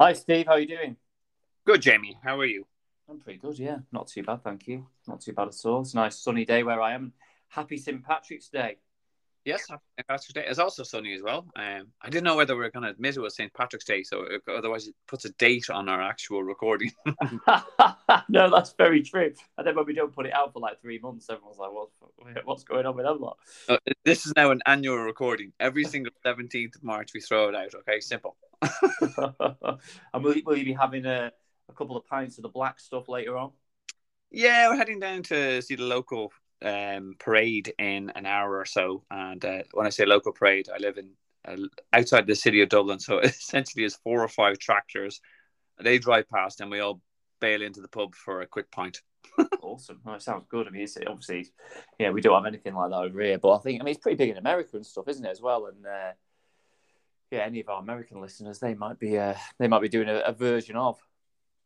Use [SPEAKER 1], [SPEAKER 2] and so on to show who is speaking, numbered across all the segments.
[SPEAKER 1] Hi, Steve. How are you doing?
[SPEAKER 2] Good, Jamie. How are you?
[SPEAKER 1] I'm pretty good. Yeah, not too bad, thank you. Not too bad at all. It's a nice sunny day where I am. Happy St Patrick's Day.
[SPEAKER 2] Yes, St. Patrick's Day is also sunny as well. Um, I didn't know whether we are going to admit it was St. Patrick's Day, so it, otherwise it puts a date on our actual recording.
[SPEAKER 1] no, that's very true. And then when we don't put it out for like three months, everyone's like, "What's what's going on with that lot?"
[SPEAKER 2] Uh, this is now an annual recording. Every single seventeenth of March, we throw it out. Okay, simple.
[SPEAKER 1] And will, will you be having a, a couple of pints of the black stuff later on?
[SPEAKER 2] Yeah, we're heading down to see the local um, parade in an hour or so. And uh, when I say local parade, I live in uh, outside the city of Dublin, so essentially it's four or five tractors. They drive past, and we all bail into the pub for a quick pint.
[SPEAKER 1] awesome. Well, it sounds good. I mean, it's, obviously, yeah, we don't have anything like that over here, but I think, I mean, it's pretty big in America and stuff, isn't it, as well? And uh, yeah, any of our American listeners, they might be, uh, they might be doing a, a version of.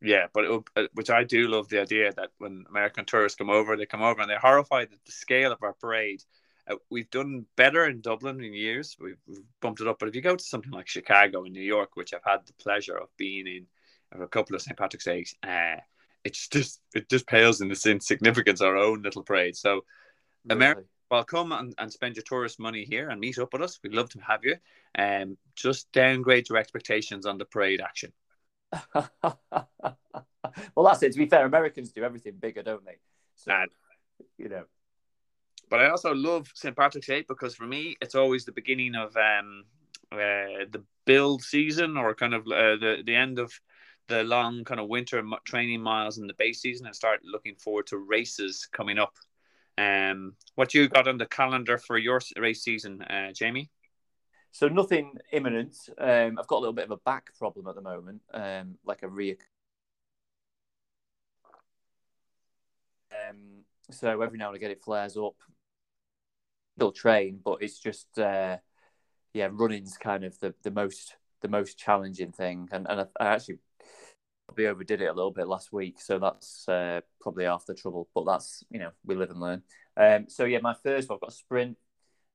[SPEAKER 2] Yeah, but uh, which I do love the idea that when American tourists come over, they come over and they're horrified at the scale of our parade. Uh, we've done better in Dublin in years. We've, we've, bumped it up, but if you go to something like Chicago and New York, which I've had the pleasure of being in of a couple of St. Patrick's Days, uh, it's just it just pales in the significance our own little parade. So, really? America, well, come and, and spend your tourist money here and meet up with us. We'd love to have you. Um, just downgrade your expectations on the parade action.
[SPEAKER 1] well, that's it. To be fair, Americans do everything bigger, don't they? So, and, you know.
[SPEAKER 2] But I also love St. Patrick's Day because for me, it's always the beginning of um, uh, the build season or kind of uh, the the end of the long kind of winter training miles in the base season and start looking forward to races coming up. Um, what you got on the calendar for your race season, uh, Jamie?
[SPEAKER 1] So nothing imminent. Um, I've got a little bit of a back problem at the moment, um, like a re. Um, so every now and again it flares up. Still train, but it's just uh, yeah, running's kind of the, the most the most challenging thing, and and I, I actually probably overdid it a little bit last week, so that's uh, probably half the trouble. But that's you know we live and learn. Um, so yeah, my first I've got a sprint.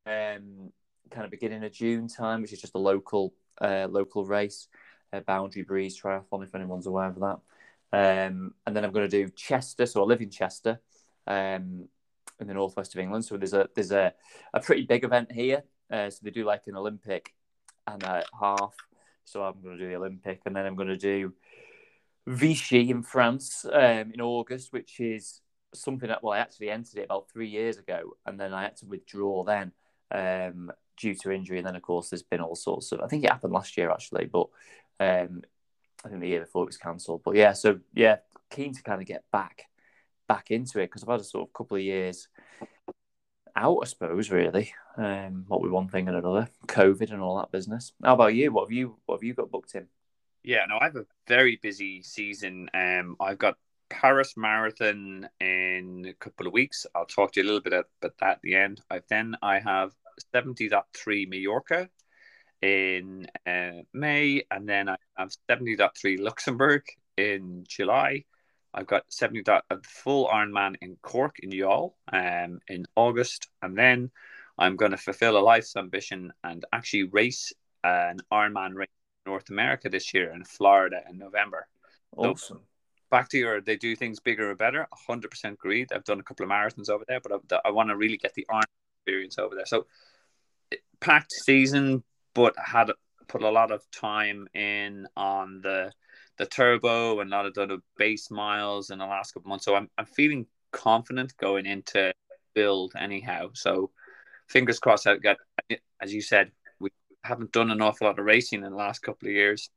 [SPEAKER 1] Um, kind of beginning of June time, which is just a local uh, local race, Boundary Breeze Triathlon, if anyone's aware of that. Um, and then I'm going to do Chester, so I live in Chester, um, in the northwest of England. So there's a there's a, a pretty big event here. Uh, so they do like an Olympic and a half. So I'm going to do the Olympic, and then I'm going to do Vichy in France um, in August, which is something that well I actually entered it about three years ago, and then I had to withdraw then. Um, due to injury. And then, of course, there's been all sorts of. I think it happened last year actually, but um, I think the year before it was cancelled. But yeah, so yeah, keen to kind of get back back into it because I've had a sort of couple of years out, I suppose. Really, um, what with one thing and another, COVID and all that business. How about you? What have you What have you got booked in?
[SPEAKER 2] Yeah, no, I have a very busy season. Um, I've got Paris Marathon in a couple of weeks. I'll talk to you a little bit about that at the end. I've then I have 70.3 Mallorca in uh, May, and then I have 70.3 Luxembourg in July. I've got 70 dot, uh, full Ironman in Cork in Youghal um, in August, and then I'm going to fulfill a life's ambition and actually race an Ironman race North America this year in Florida in November.
[SPEAKER 1] Awesome. So
[SPEAKER 2] back to your, they do things bigger or better. 100% agreed. I've done a couple of marathons over there, but I, I want to really get the Iron experience over there. So packed season, but had put a lot of time in on the the turbo and a lot of the base miles in the last couple months. So I'm I'm feeling confident going into build anyhow. So fingers crossed. I got as you said, haven't done an awful lot of racing in the last couple of years.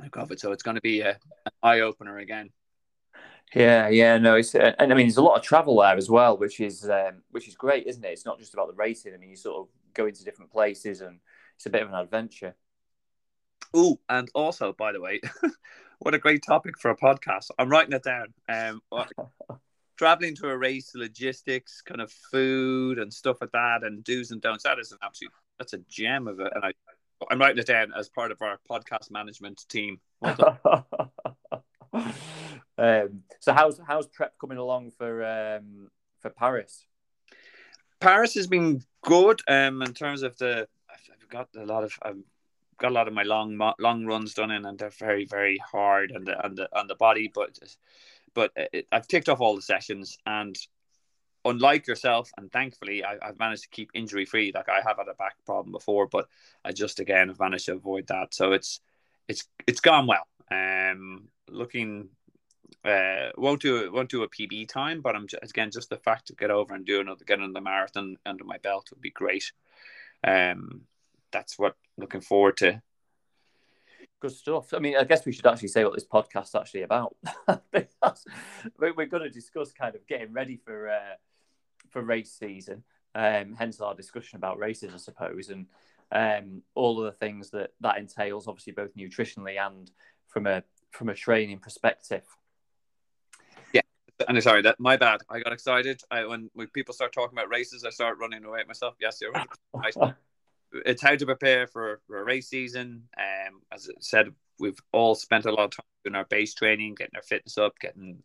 [SPEAKER 2] COVID, so it's going to be a, an eye opener again.
[SPEAKER 1] Yeah, yeah, no, it's uh, and I mean there's a lot of travel there as well, which is um, which is great, isn't it? It's not just about the racing. I mean, you sort of go into different places, and it's a bit of an adventure.
[SPEAKER 2] Oh, and also, by the way, what a great topic for a podcast! I'm writing it down. Um, traveling to a race, logistics, kind of food and stuff like that, and do's and don'ts. That is an absolute that's a gem of it, and I I'm writing it down as part of our podcast management team. Well
[SPEAKER 1] um, so how's how's prep coming along for um, for Paris?
[SPEAKER 2] Paris has been good um, in terms of the. I've got a lot of. I'm got a lot of my long long runs done in, and they're very very hard on the on the on the body. But but it, I've ticked off all the sessions, and unlike yourself, and thankfully I, have managed to keep injury free. Like I have had a back problem before, but I just again have managed to avoid that. So it's it's it's gone well. Um, looking uh, won't do won't do a PB time, but I'm just, again just the fact to get over and do another get the marathon under my belt would be great. Um, that's what looking forward to.
[SPEAKER 1] Good stuff. I mean, I guess we should actually say what this podcast's actually about. we're going to discuss kind of getting ready for uh, for race season. Um, hence our discussion about races, I suppose, and um, all of the things that that entails, obviously both nutritionally and from a from a training perspective.
[SPEAKER 2] Yeah, and sorry that my bad. I got excited. I, when when people start talking about races, I start running away at myself. Yes, you're right. it's how to prepare for, for a race season. Um, as I said, we've all spent a lot of time doing our base training, getting our fitness up, getting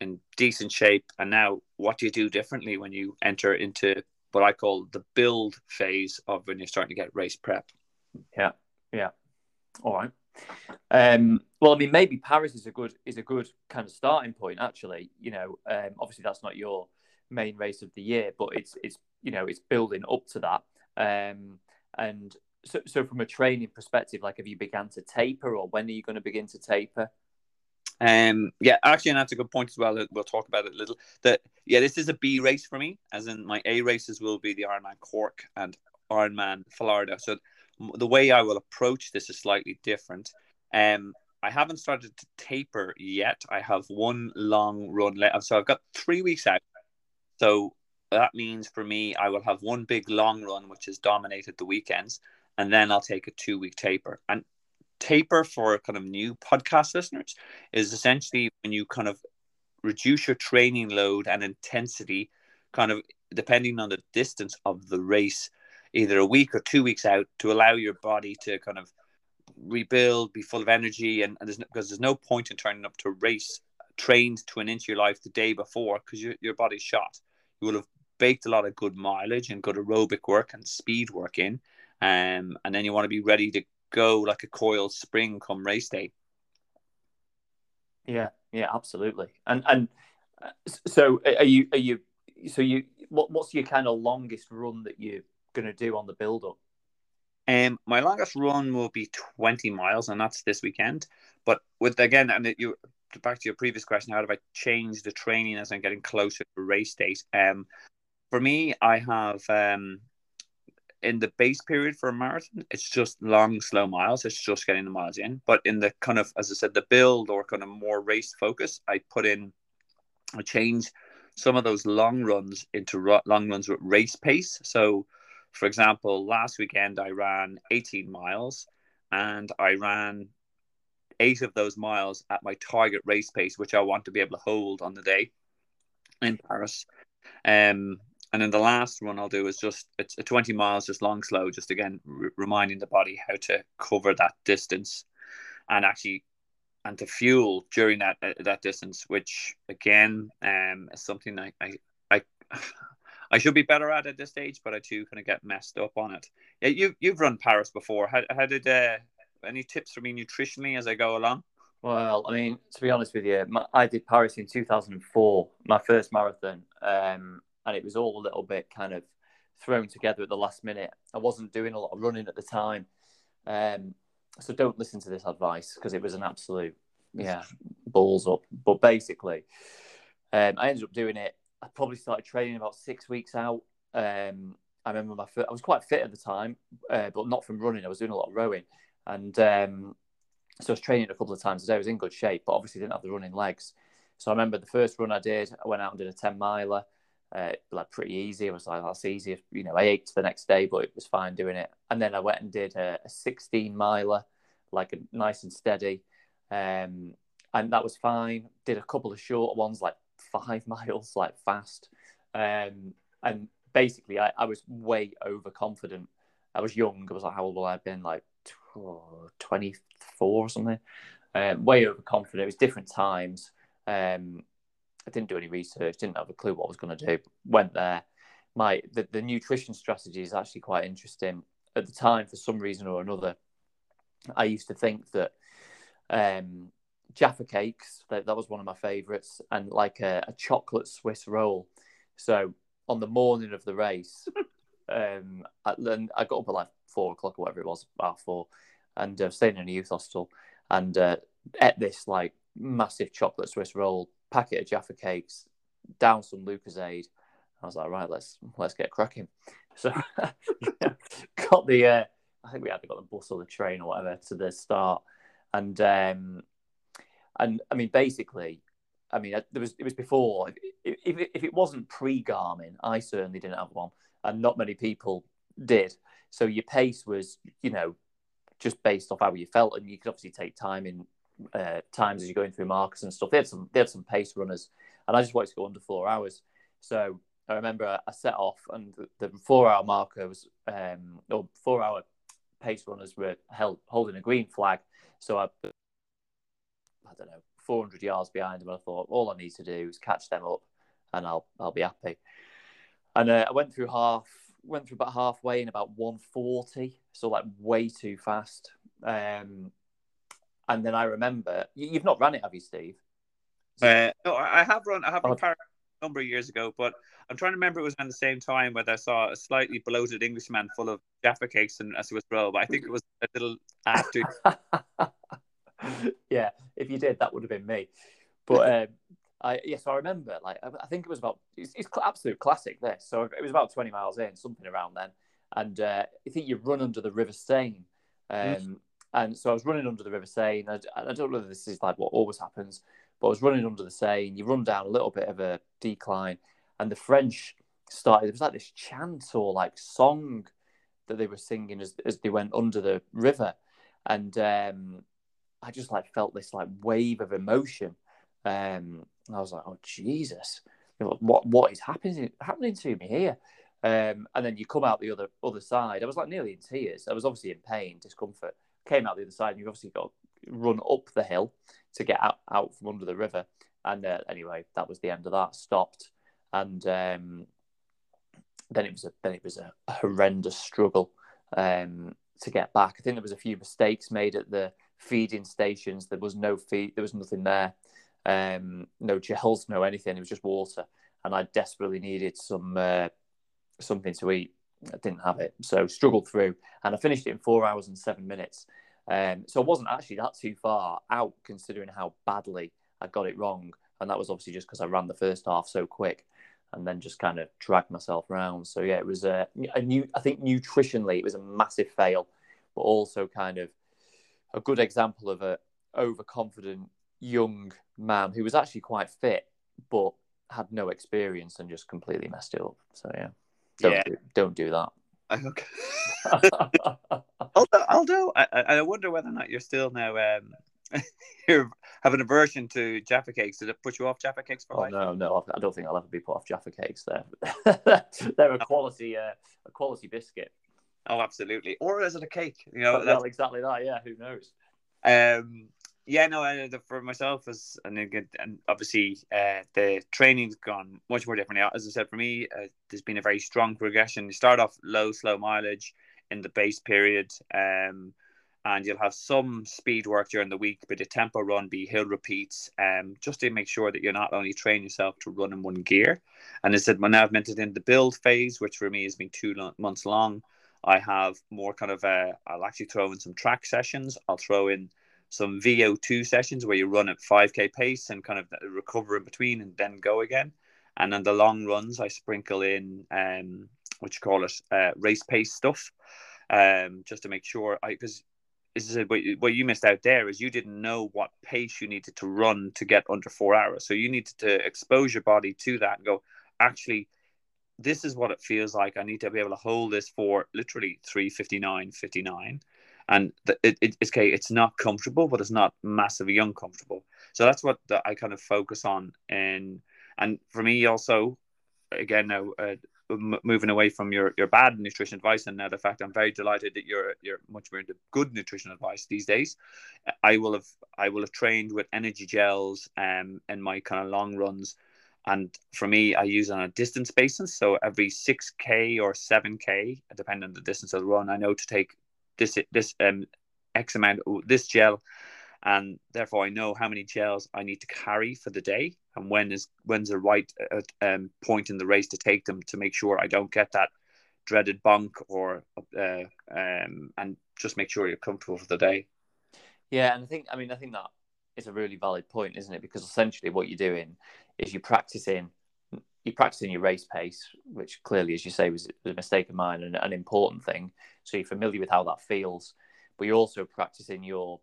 [SPEAKER 2] in decent shape. And now, what do you do differently when you enter into what I call the build phase of when you're starting to get race prep?
[SPEAKER 1] Yeah, yeah. All right. Um, well, I mean, maybe Paris is a good is a good kind of starting point. Actually, you know, um, obviously that's not your main race of the year, but it's it's you know it's building up to that. Um, and so, so from a training perspective, like have you began to taper, or when are you going to begin to taper?
[SPEAKER 2] Um, yeah, actually, and that's a good point as well. We'll talk about it a little. That yeah, this is a B race for me, as in my A races will be the Ironman Cork and Ironman Florida. So the way I will approach this is slightly different. Um, I haven't started to taper yet. I have one long run left, so I've got three weeks out. So that means for me, I will have one big long run, which has dominated the weekends, and then I'll take a two week taper. And taper for kind of new podcast listeners is essentially when you kind of reduce your training load and intensity, kind of depending on the distance of the race, either a week or two weeks out, to allow your body to kind of rebuild, be full of energy, and, and there's no, because there's no point in turning up to race trained to an inch of your life the day before because your your body's shot. You will have baked a lot of good mileage and good aerobic work and speed work in, um, and then you want to be ready to go like a coiled spring come race day.
[SPEAKER 1] Yeah, yeah, absolutely. And and uh, so are you are you so you what what's your kind of longest run that you're going to do on the build up?
[SPEAKER 2] Um, my longest run will be 20 miles, and that's this weekend. But with again, and it, you back to your previous question, how do I change the training as I'm getting closer to race date? Um, for me, I have um, in the base period for a marathon, it's just long, slow miles. It's just getting the miles in. But in the kind of, as I said, the build or kind of more race focus, I put in, I change some of those long runs into long runs with race pace. So, for example, last weekend I ran 18 miles and I ran eight of those miles at my target race pace, which I want to be able to hold on the day in Paris. Um, and then the last one I'll do is just it's a 20 miles, just long, slow, just again r- reminding the body how to cover that distance, and actually and to fuel during that uh, that distance, which again um, is something I, I I I should be better at at this stage, but I too kind of get messed up on it. Yeah, you you've run Paris before. How how did uh, any tips for me nutritionally as I go along?
[SPEAKER 1] Well, I mean, to be honest with you, my, I did Paris in 2004, my first marathon. Um, and it was all a little bit kind of thrown together at the last minute. I wasn't doing a lot of running at the time, um, so don't listen to this advice because it was an absolute yeah balls up. But basically, um, I ended up doing it. I probably started training about six weeks out. Um, I remember my foot, I was quite fit at the time, uh, but not from running. I was doing a lot of rowing, and um, so I was training a couple of times a day. I was in good shape, but obviously didn't have the running legs. So I remember the first run I did, I went out and did a ten miler uh, like pretty easy. I was like, that's easy. If, You know, I ached the next day, but it was fine doing it. And then I went and did a, a 16 miler, like a nice and steady. Um, and that was fine. Did a couple of short ones, like five miles, like fast. Um, and basically, I, I was way overconfident. I was young. I was like, how old will I have been? Like 24 or something. Um, way overconfident. It was different times. Um, I didn't do any research, didn't have a clue what I was going to do. Went there. My the, the nutrition strategy is actually quite interesting. At the time, for some reason or another, I used to think that um, Jaffa cakes that, that was one of my favourites, and like a, a, chocolate Swiss roll. So on the morning of the race, um, I, I got up at like four o'clock or whatever it was, about four, and uh, staying in a youth hostel, and uh, ate this like massive chocolate Swiss roll, packet of Jaffa cakes, down some Lucozade. I was like, right, let's let's get cracking. So got the uh, I think we either got the bus or the train or whatever to the start, and um, and I mean basically, I mean there was it was before if if it, if it wasn't pre Garmin, I certainly didn't have one, and not many people did. So your pace was you know just based off how you felt, and you could obviously take time in uh, times as you're going through markers and stuff. They had some they had some pace runners, and I just wanted to go under four hours. So I remember I set off, and the, the four hour marker was um, or four hour pace runners were held holding a green flag. So I, I don't know, 400 yards behind them. I thought all I need to do is catch them up, and I'll I'll be happy. And uh, I went through half, went through about halfway in about 140, so like way too fast. Um, and then I remember you, have not run it, have you, Steve?
[SPEAKER 2] Uh, no, I have run. I have run oh. a number of years ago, but I'm trying to remember it was around the same time where I saw a slightly bloated Englishman full of Jaffa cakes and as it was roll. But I think it was a little after.
[SPEAKER 1] yeah, if you did, that would have been me. But um, I yes, I remember. Like I, think it was about it's, it's absolute classic. This so it was about 20 miles in, something around then, and uh, I think you run under the River Seine. Um, mm. And so I was running under the River Seine. I, I don't know if this is like what always happens, but I was running under the Seine. You run down a little bit of a decline, and the French started. It was like this chant or like song that they were singing as as they went under the river, and um, I just like felt this like wave of emotion. Um, I was like, oh Jesus, what what is happening happening to me here? Um, and then you come out the other other side. I was like nearly in tears. I was obviously in pain, discomfort. Came out the other side, and you've obviously got to run up the hill to get out, out from under the river. And uh, anyway, that was the end of that. Stopped, and um, then it was a then it was a, horrendous struggle um, to get back. I think there was a few mistakes made at the feeding stations. There was no feed. There was nothing there. Um, no gels, no anything. It was just water, and I desperately needed some uh, something to eat. I didn't have it, so struggled through, and I finished it in four hours and seven minutes. Um, so I wasn't actually that too far out, considering how badly I got it wrong, and that was obviously just because I ran the first half so quick, and then just kind of dragged myself around. So yeah, it was a, a new. I think nutritionally, it was a massive fail, but also kind of a good example of a overconfident young man who was actually quite fit, but had no experience and just completely messed it up. So yeah, don't yeah. Do, don't do that.
[SPEAKER 2] Okay. although, although I, I wonder whether or not you're still now um, you have an aversion to Jaffa cakes. Did it put you off Jaffa cakes for
[SPEAKER 1] oh,
[SPEAKER 2] life?
[SPEAKER 1] No, no, I don't think I'll ever be put off Jaffa cakes. There, they're a quality, uh, a quality biscuit.
[SPEAKER 2] Oh, absolutely. Or is it a cake? You know,
[SPEAKER 1] well, exactly that. Yeah, who knows?
[SPEAKER 2] Um, yeah, no, uh, for myself as and, and obviously uh, the training's gone much more differently. As I said, for me, uh, there's been a very strong progression. You start off low, slow mileage in the base period, um, and you'll have some speed work during the week, but a tempo run, be hill repeats, um, just to make sure that you're not only training yourself to run in one gear. And as I said, when I've entered in the build phase, which for me has been two months long, I have more kind of uh, I'll actually throw in some track sessions. I'll throw in some VO2 sessions where you run at 5k pace and kind of recover in between and then go again. And then the long runs, I sprinkle in um, what you call it, uh, race pace stuff, um, just to make sure. Because is what, what you missed out there is you didn't know what pace you needed to run to get under four hours. So you needed to expose your body to that and go, actually, this is what it feels like. I need to be able to hold this for literally 359, 59 and it, it, it's okay it's not comfortable but it's not massively uncomfortable. So that's what the, i kind of focus on and and for me also again now uh, moving away from your, your bad nutrition advice and now the fact i'm very delighted that you're you're much more into good nutrition advice these days i will have i will have trained with energy gels um in my kind of long runs. And for me i use on a distance basis. So every 6k or 7k depending on the distance i'll run i know to take this this um X amount of this gel, and therefore I know how many gels I need to carry for the day, and when is when's the right uh, um, point in the race to take them to make sure I don't get that dreaded bonk or uh, um, and just make sure you're comfortable for the day.
[SPEAKER 1] Yeah, and I think I mean I think that is a really valid point, isn't it? Because essentially what you're doing is you're practicing you're practicing your race pace, which clearly, as you say, was a mistake of mine and an important thing. So you're familiar with how that feels, but you're also practicing your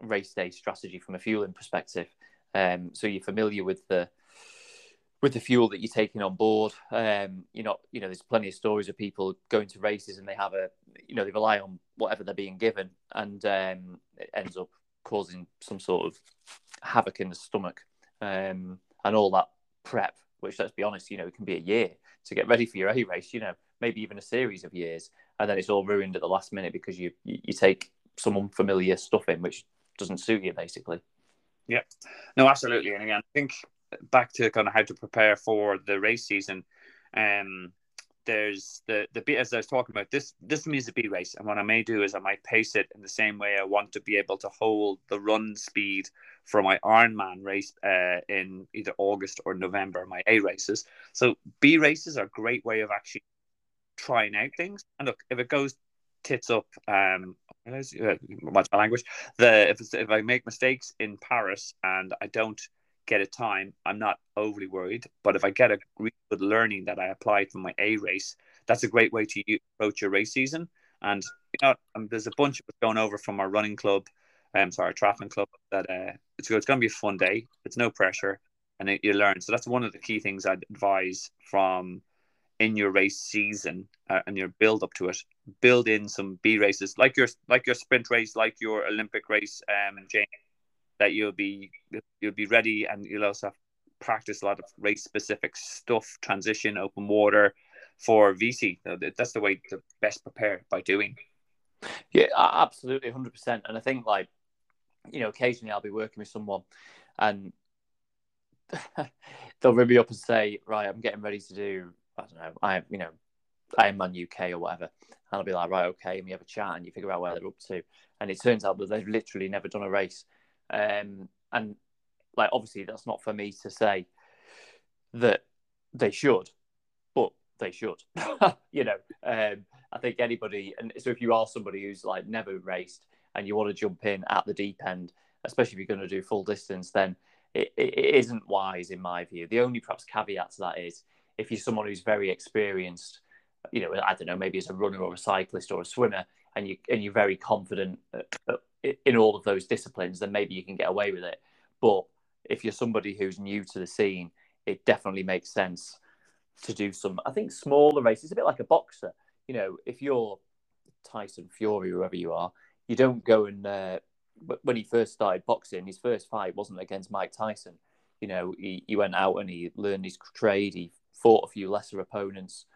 [SPEAKER 1] race day strategy from a fueling perspective. Um, so you're familiar with the with the fuel that you're taking on board. Um, you're not, you know, there's plenty of stories of people going to races and they have a, you know, they rely on whatever they're being given, and um, it ends up causing some sort of havoc in the stomach um, and all that prep. Which, let's be honest, you know, it can be a year to get ready for your A race. You know, maybe even a series of years, and then it's all ruined at the last minute because you you, take some unfamiliar stuff in, which doesn't suit you, basically.
[SPEAKER 2] Yeah, no, absolutely. And again, I think back to kind of how to prepare for the race season. Um, there's the the bit as I was talking about this. This means a B race, and what I may do is I might pace it in the same way I want to be able to hold the run speed for my Ironman race uh, in either August or November, my A races. So B races are a great way of actually trying out things. And look, if it goes tits up, um, what's my language? The if if I make mistakes in Paris and I don't get a time, I'm not overly worried. But if I get a really good learning that I applied for my A race, that's a great way to approach your race season. And you know, um, there's a bunch of us going over from our running club, um, sorry, our triathlon club. That uh, it's it's going to be a fun day. It's no pressure, and it, you learn. So that's one of the key things I'd advise from in your race season uh, and your build up to it. Build in some B races like your like your sprint race, like your Olympic race, um, Jane that you'll be you'll be ready and you'll also have practice a lot of race specific stuff, transition, open water for VC. That's the way to best prepare by doing.
[SPEAKER 1] Yeah, absolutely, hundred percent. And I think like you know, occasionally I'll be working with someone and they'll ring me up and say, right, I'm getting ready to do, I don't know, I, you know, Ironman UK or whatever. And I'll be like, right, okay. And we have a chat and you figure out where they're up to. And it turns out that they've literally never done a race. Um, and like obviously that's not for me to say that they should, but they should. you know, um, I think anybody, and so if you are somebody who's like never raced and you want to jump in at the deep end, especially if you're going to do full distance, then it, it isn't wise in my view. The only perhaps caveat to that is if you're someone who's very experienced, you know, I don't know, maybe as a runner or a cyclist or a swimmer, and you and you're very confident in all of those disciplines, then maybe you can get away with it. But if you're somebody who's new to the scene, it definitely makes sense to do some, I think, smaller races. A bit like a boxer. You know, if you're Tyson Fury, whoever you are, you don't go and, uh, when he first started boxing, his first fight wasn't against Mike Tyson. You know, he, he went out and he learned his trade, he fought a few lesser opponents.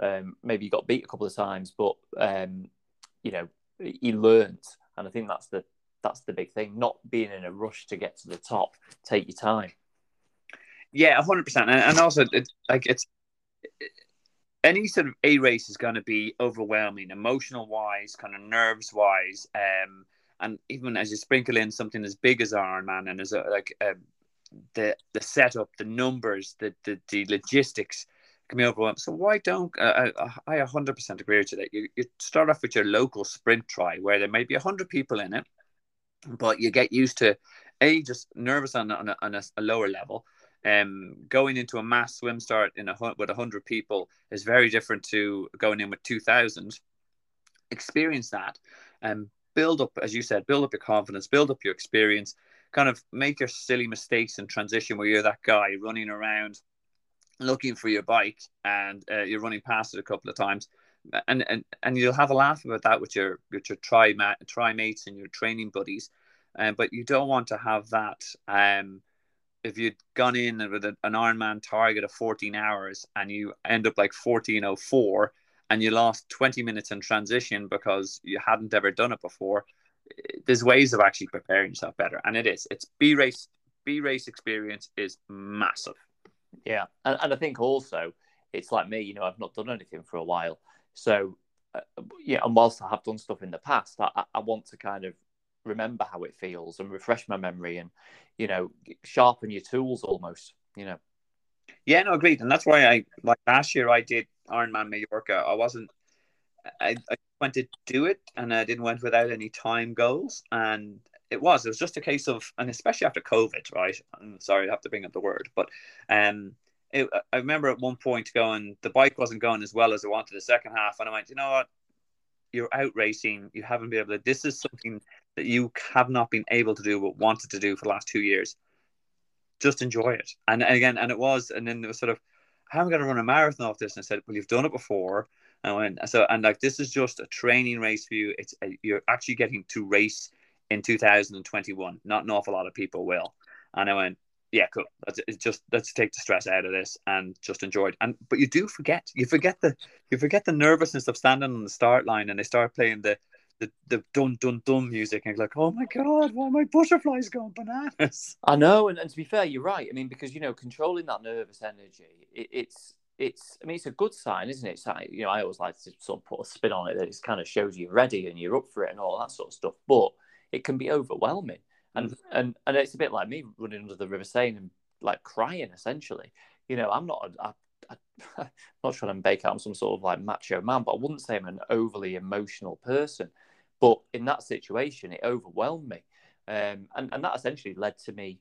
[SPEAKER 1] Um, maybe he got beat a couple of times, but, um, you know, he learned and I think that's the that's the big thing. Not being in a rush to get to the top. Take your time.
[SPEAKER 2] Yeah, hundred percent. And also, it, like it's any sort of a race is going to be overwhelming, emotional wise, kind of nerves wise, um, and even as you sprinkle in something as big as Ironman and as a, like uh, the the setup, the numbers, the the, the logistics can be overwhelmed. So why don't uh, I? I 100% agree with you that you, you start off with your local sprint try where there may be 100 people in it, but you get used to a just nervous on, on, a, on a, a lower level. Um, going into a mass swim start in a with 100 people is very different to going in with 2,000. Experience that and build up, as you said, build up your confidence, build up your experience, kind of make your silly mistakes and transition where you're that guy running around looking for your bike and uh, you're running past it a couple of times and, and and you'll have a laugh about that with your with your tri tri mates and your training buddies um, but you don't want to have that um, if you'd gone in with an Ironman target of 14 hours and you end up like 1404 and you lost 20 minutes in transition because you hadn't ever done it before there's ways of actually preparing yourself better and it is. It's b race b race experience is massive
[SPEAKER 1] yeah, and, and I think also it's like me, you know, I've not done anything for a while, so uh, yeah, and whilst I have done stuff in the past, I, I want to kind of remember how it feels and refresh my memory and you know sharpen your tools almost you know.
[SPEAKER 2] Yeah no agreed. And that's why i like last year i did ironman mallorca. I wasn't I, I went to do it and i didn't went without any time goals. And it was it was just a case of and especially after covid right? I'm sorry i have to bring up the word but um it, i remember at one point going the bike wasn't going as well as i wanted the second half and i went you know what? You're out racing. You haven't been able to this is something that you have not been able to do but wanted to do for the last two years. Just enjoy it. And, and again and it was and then it was sort of how am i going to run a marathon off this. And i said well you've done it before. And I went so and like this is just a training race for you. It's a, you're actually getting to race in 2021 not an awful lot of people will and i went yeah, cool. Let's just let's take the stress out of this and just enjoy it. And but you do forget, you forget the you forget the nervousness of standing on the start line and they start playing the the, the dun dun dun music and like, oh my god, why my butterflies going bananas?
[SPEAKER 1] I know, and, and to be fair, you're right. I mean, because you know, controlling that nervous energy, it, it's it's I mean, it's a good sign, isn't it? It's you know, I always like to sort of put a spin on it that it kind of shows you're ready and you're up for it and all that sort of stuff. But it can be overwhelming and mm. and and it's a bit like me running under the River Seine and like crying essentially. You know, I'm not. I, am not trying to make out I'm some sort of like macho man, but I wouldn't say I'm an overly emotional person. But in that situation, it overwhelmed me, um, and and that essentially led to me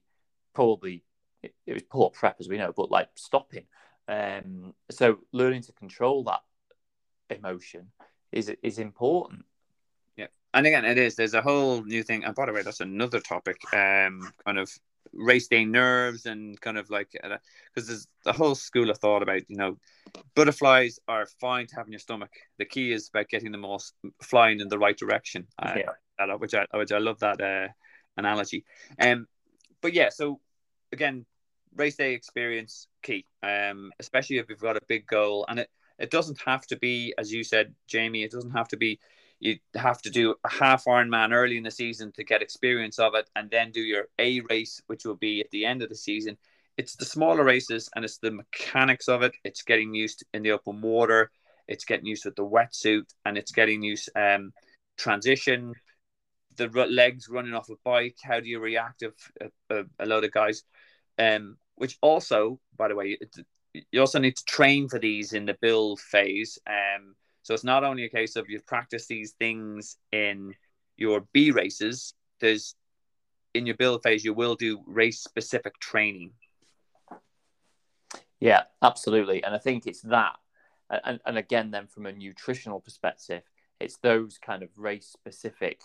[SPEAKER 1] probably it, it was poor prep as we know, but like stopping. Um, so learning to control that emotion is is important
[SPEAKER 2] and again, it is. There's a whole new thing. And by the way, that's another topic. Um, kind of race day nerves and kind of like because uh, there's the whole school of thought about you know butterflies are fine to have in your stomach. The key is about getting them all flying in the right direction. Uh, yeah. which I which I love that uh, analogy. Um, but yeah, so again, race day experience key. Um, especially if you've got a big goal, and it it doesn't have to be, as you said, Jamie. It doesn't have to be you have to do a half Ironman early in the season to get experience of it, and then do your A race, which will be at the end of the season. It's the smaller races and it's the mechanics of it. It's getting used in the open water. It's getting used with the wetsuit, and it's getting used um, transition, the legs running off a bike. How do you react if a, a, a load of guys? Um, which also, by the way, you also need to train for these in the build phase. Um, so it's not only a case of you've practiced these things in your B races, there's in your build phase, you will do race specific training.
[SPEAKER 1] Yeah, absolutely. And I think it's that. And, and again, then from a nutritional perspective, it's those kind of race specific.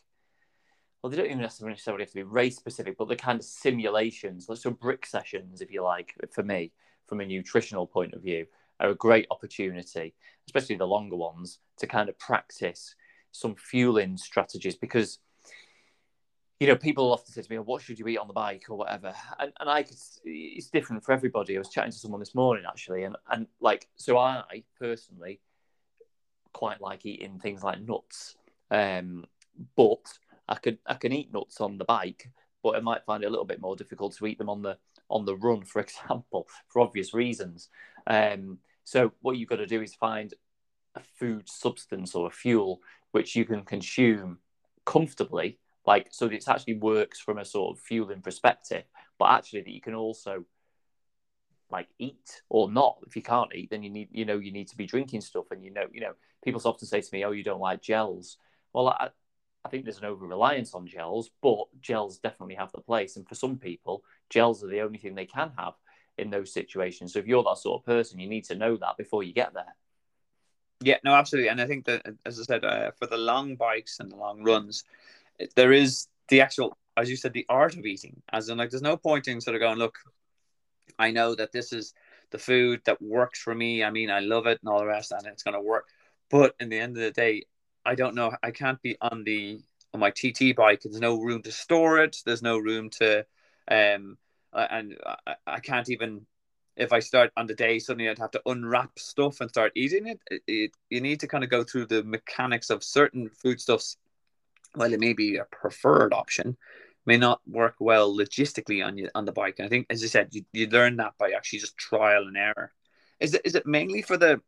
[SPEAKER 1] Well, they don't even necessarily have to be race specific, but the kind of simulations, like so brick sessions, if you like, for me, from a nutritional point of view, are a great opportunity, especially the longer ones, to kind of practice some fueling strategies because you know, people often say to me, oh, "What should you eat on the bike or whatever?" And and I, could, it's different for everybody. I was chatting to someone this morning actually, and and like, so I personally quite like eating things like nuts, um, but I could I can eat nuts on the bike, but I might find it a little bit more difficult to eat them on the on the run, for example, for obvious reasons. Um, so what you've got to do is find a food substance or a fuel which you can consume comfortably, like so that it actually works from a sort of fueling perspective, but actually that you can also like eat or not. If you can't eat, then you need you know you need to be drinking stuff, and you know you know people often say to me, "Oh, you don't like gels." Well, I, I think there's an over reliance on gels, but gels definitely have the place, and for some people, gels are the only thing they can have in those situations. So if you're that sort of person, you need to know that before you get there.
[SPEAKER 2] Yeah, no, absolutely. And I think that, as I said, uh, for the long bikes and the long runs, there is the actual, as you said, the art of eating. As in, like, there's no point in sort of going, look, I know that this is the food that works for me. I mean, I love it and all the rest, and it's going to work. But in the end of the day, I don't know. I can't be on the on my TT bike. There's no room to store it. There's no room to um and I, I can't even if I start on the day suddenly I'd have to unwrap stuff and start eating it. It, it. You need to kind of go through the mechanics of certain foodstuffs. While it may be a preferred option, may not work well logistically on you on the bike. And I think, as I said, you, you learn that by actually just trial and error. Is it is it mainly for the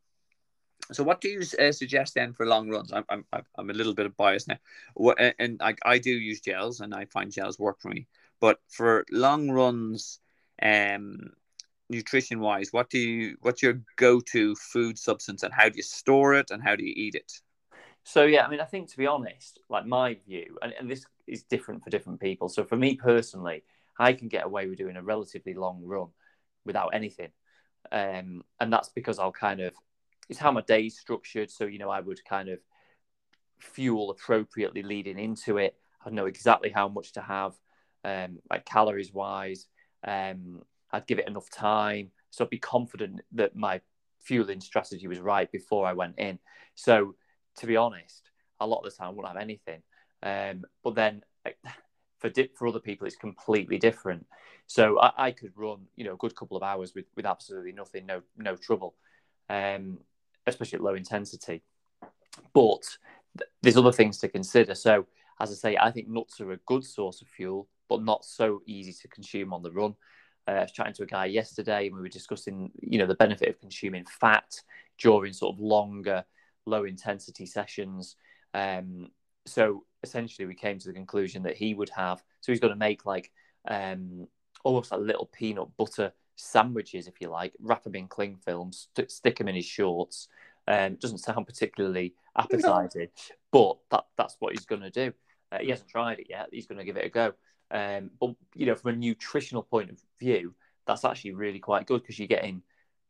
[SPEAKER 2] so, what do you uh, suggest then for long runs? I'm, I'm, I'm a little bit of bias now, and I, I do use gels, and I find gels work for me. But for long runs, um, nutrition wise, what do you, what's your go to food substance, and how do you store it, and how do you eat it?
[SPEAKER 1] So yeah, I mean, I think to be honest, like my view, and, and this is different for different people. So for me personally, I can get away with doing a relatively long run without anything, um, and that's because I'll kind of it's how my day's structured. So you know, I would kind of fuel appropriately leading into it. I know exactly how much to have, um, like calories wise. Um, I'd give it enough time, so I'd be confident that my fueling strategy was right before I went in. So to be honest, a lot of the time I wouldn't have anything. Um, but then for dip, for other people, it's completely different. So I, I, could run, you know, a good couple of hours with, with absolutely nothing, no no trouble, um, especially at low intensity. But th- there's other things to consider. So as I say, I think nuts are a good source of fuel, but not so easy to consume on the run. Uh, I was chatting to a guy yesterday, and we were discussing, you know, the benefit of consuming fat during sort of longer low intensity sessions. Um, so essentially, we came to the conclusion that he would have. So he's going to make like um, almost like little peanut butter sandwiches, if you like, wrap them in cling film, st- stick them in his shorts. Um, doesn't sound particularly appetizing, but that, that's what he's going to do. Uh, he hasn't tried it yet. He's going to give it a go. Um, but you know, from a nutritional point of view, that's actually really quite good because you're getting,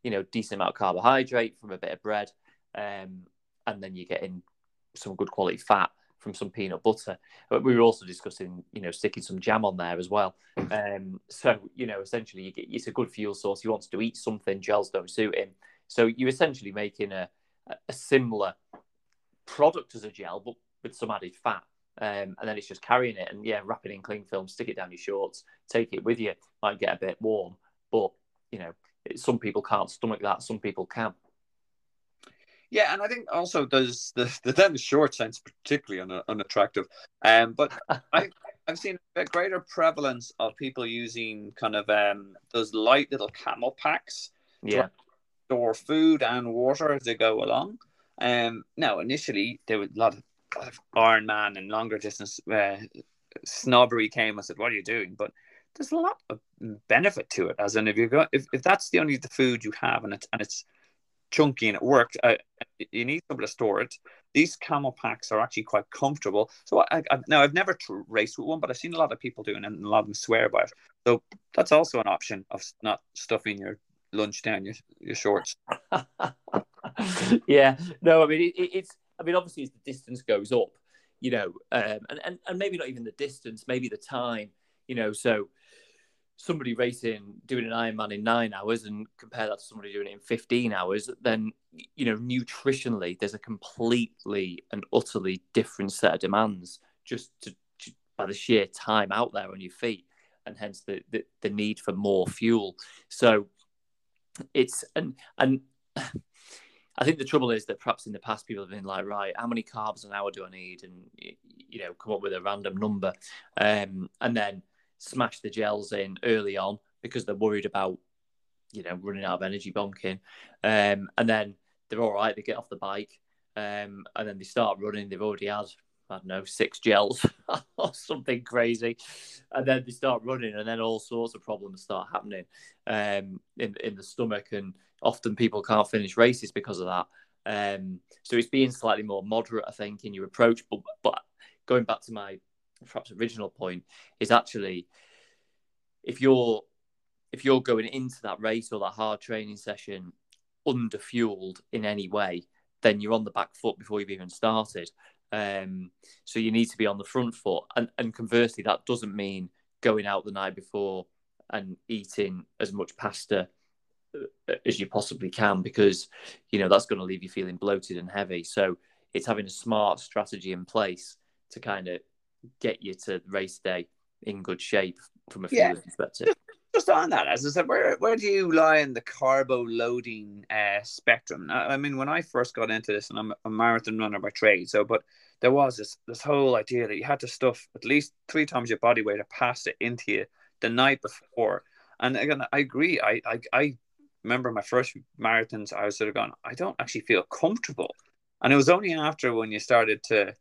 [SPEAKER 1] you know, decent amount of carbohydrate from a bit of bread, um, and then you're getting some good quality fat from some peanut butter. But we were also discussing, you know, sticking some jam on there as well. Um, so you know, essentially, you get, it's a good fuel source. He wants to eat something, gels don't suit him. So you're essentially making a, a similar product as a gel, but with some added fat. Um, and then it's just carrying it and yeah, wrap it in cling film, stick it down your shorts, take it with you. Might get a bit warm, but you know, some people can't stomach that. Some people can.
[SPEAKER 2] Yeah, and I think also there's the the then the short sense particularly un, unattractive. Um, but I I've seen a greater prevalence of people using kind of um those light little CamelBaks.
[SPEAKER 1] Yeah.
[SPEAKER 2] Store food and water as they go along. Um, now initially there was a lot of, lot of Ironman and longer distance uh, snobbery came. I said, "What are you doing?" But there's a lot of benefit to it. As in, if you go, if, if that's the only the food you have, and it's and it's chunky and it worked. Uh, you need able to store it. These CamelBaks are actually quite comfortable. So I, I, now I've never raced with one, but I've seen a lot of people doing it and a lot of them swear by it. So that's also an option of not stuffing your lunch down your, your shorts.
[SPEAKER 1] yeah, no, I mean it, it's. I mean, obviously, as the distance goes up, you know, um, and, and and maybe not even the distance, maybe the time, you know. So somebody racing doing an Ironman in nine hours and compare that to somebody doing it in 15 hours, then, you know, nutritionally, there's a completely and utterly different set of demands just to, to by the sheer time out there on your feet and hence the, the, the need for more fuel. So it's, and, and, I think the trouble is that perhaps in the past people have been like, right, how many carbs an hour do I need, and you know, come up with a random number, um, and then smash the gels in early on because they're worried about, you know, running out of energy bonking. Um, and then they're all right. They get off the bike um, and then they start running. They've already had, I don't know, six gels or something crazy. And then they start running and then all sorts of problems start happening um, in, in the stomach. And often people can't finish races because of that. Um, so it's being slightly more moderate, I think, in your approach. But, but going back to my perhaps original point is actually if you're if you're going into that race or that hard training session underfueled in any way, then you're on the back foot before you've even started. Um, so you need to be on the front foot. And, and conversely, that doesn't mean going out the night before and eating as much pasta as you possibly can because you know that's going to leave you feeling bloated and heavy. So it's having a smart strategy in place to kind of get you to race day in good shape from a fuel yeah. perspective.
[SPEAKER 2] Just, just on that, as I said, where where do you lie in the carbo loading uh, spectrum? I, I, mean, when I first got into this, and I'm a marathon runner by trade, so but there was this this whole idea that you had to stuff at least three times your body weight of pasta into you the night before. And again, I agree. I I, I remember my first marathons, I was sort of going, I don't actually feel comfortable. And it was only after when you started to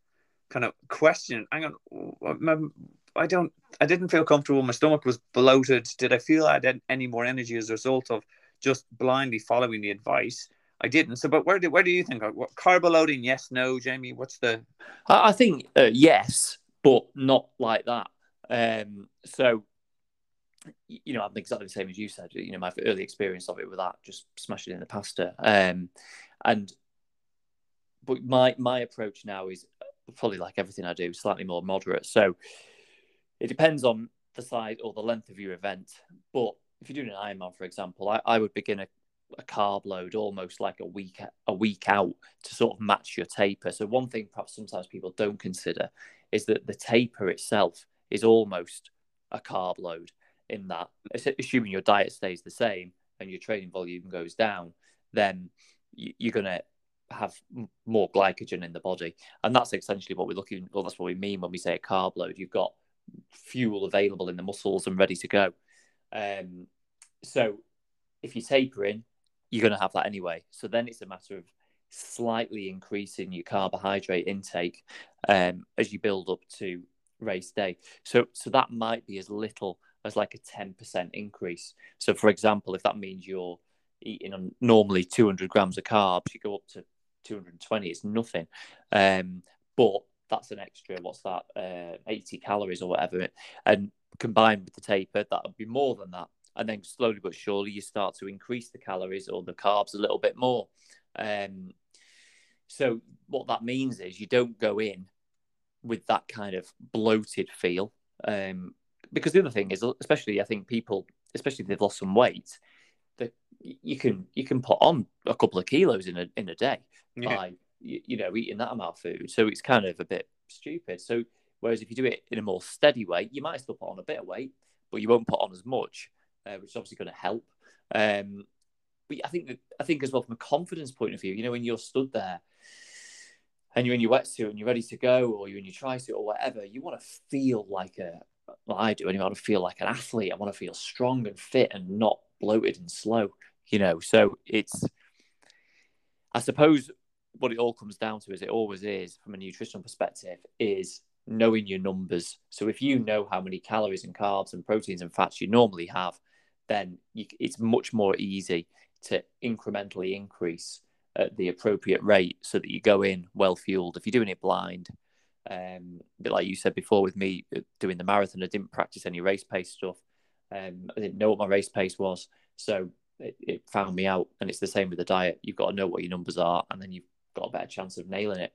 [SPEAKER 2] kind of question, hang on, I don't, I didn't feel comfortable. My stomach was bloated. Did I feel I had any more energy as a result of just blindly following the advice? I didn't. So, but where do where do you think? What carb loading? Yes, no, Jamie. What's the?
[SPEAKER 1] I think uh, yes, but not like that. Um, so, you know, I'm exactly the same as you said. You know, my early experience of it with that, just smashing it in the pasta. Um, and but my my approach now is probably like everything I do, slightly more moderate. So it depends on the size or the length of your event. But if you're doing an Ironman, for example, I, I would begin a, a carb load almost like a week a week out to sort of match your taper. So one thing perhaps sometimes people don't consider is that the taper itself is almost a carb load in that assuming your diet stays the same and your training volume goes down, then you're going to have more glycogen in the body. And that's essentially what we're looking well, that's what we mean when we say a carb load. You've got fuel available in the muscles and ready to go. Um, so if you're tapering, you're going to have that anyway. So then it's a matter of slightly increasing your carbohydrate intake um, as you build up to race day. So so that might be as little as like a 10% increase. So for example, if that means you're eating normally 200 grams of carbs, you go up to 220, it's nothing. Um, but that's an extra, what's that, uh, 80 calories or whatever. And combined with the taper, that would be more than that. And then slowly but surely, you start to increase the calories or the carbs a little bit more. Um, so, what that means is you don't go in with that kind of bloated feel. Um, because the other thing is, especially I think people, especially if they've lost some weight, that you can you can put on a couple of kilos in a in a day yeah. by you, you know eating that amount of food. So it's kind of a bit stupid. So whereas if you do it in a more steady way, you might still put on a bit of weight, but you won't put on as much, uh, which is obviously going to help. Um, but I think that, I think as well from a confidence point of view, you know, when you're stood there and you're in your wetsuit and you're ready to go, or you're in your tri-suit or whatever, you want to feel like a well, I do anyway. I want to feel like an athlete. I want to feel strong and fit and not bloated and slow. You know, so it's I suppose what it all comes down to, is it always is from a nutritional perspective, is knowing your numbers. So if you know how many calories and carbs and proteins and fats you normally have, then you, it's much more easy to incrementally increase at the appropriate rate so that you go in well fueled. If you're doing it blind, um, a bit like you said before with me uh, doing the marathon, I didn't practice any race pace stuff. Um, I didn't know what my race pace was, so it, it found me out. And it's the same with the diet. You've got to know what your numbers are, and then you've got a better chance of nailing it.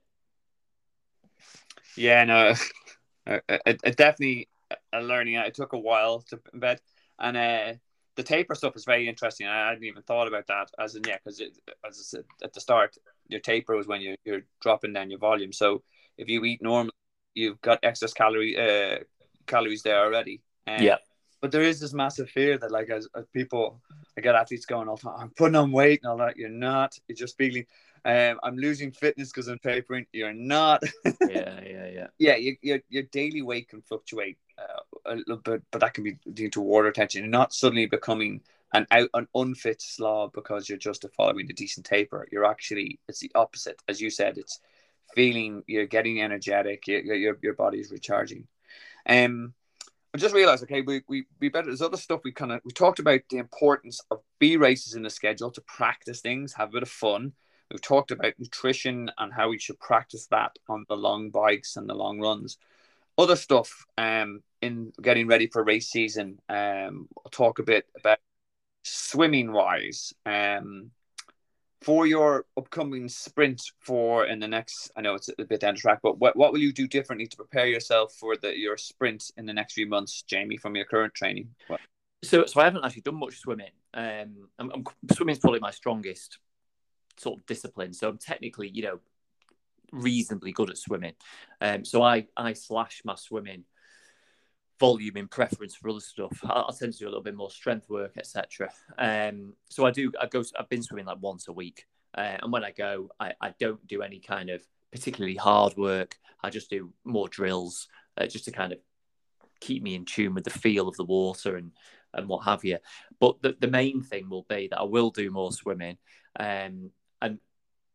[SPEAKER 2] Yeah, no, it, it definitely a learning. It took a while to embed, and uh, the taper stuff is very interesting. I hadn't even thought about that as in yeah, because as I said at the start, your taper was when you, you're dropping down your volume. So if you eat normal, you've got excess calorie uh, calories there already.
[SPEAKER 1] Um, yeah.
[SPEAKER 2] But there is this massive fear that, like, as, as people, I get athletes going all the time, I'm putting on weight and all that. You're not. You're just feeling um, I'm losing fitness because I'm tapering. You're not.
[SPEAKER 1] yeah, yeah, yeah.
[SPEAKER 2] Yeah, your, your, your daily weight can fluctuate uh, a little bit, but that can be due to water retention. You're not suddenly becoming an out an unfit slob because you're just following a decent taper. You're actually it's the opposite, as you said. It's feeling you're getting energetic. Your your your body's recharging. Um, I just realized, okay, we, we, we better, there's other stuff we kind of, we talked about the importance of B races in the schedule to practice things, have a bit of fun. We've talked about nutrition and how we should practice that on the long bikes and the long runs. Other stuff um, in getting ready for race season, um, I'll talk a bit about swimming wise. Um, for your upcoming sprint for in the next, I know it's a bit down the track, but what, what will you do differently to prepare yourself for the your sprint in the next few months, Jamie, from your current training? What?
[SPEAKER 1] So, so I haven't actually done much swimming. Um, I'm, I'm, swimming is probably my strongest sort of discipline. So I'm technically, you know, reasonably good at swimming. Um, so I I slash my swimming volume in preference for other stuff. I, I tend to do a little bit more strength work, etc. Um, so I do. I go. I've been swimming like once a week, uh, and when I go, I, I don't do any kind of particularly hard work. I just do more drills, uh, just to kind of keep me in tune with the feel of the water and and what have you. But the, the main thing will be that I will do more swimming. Um, and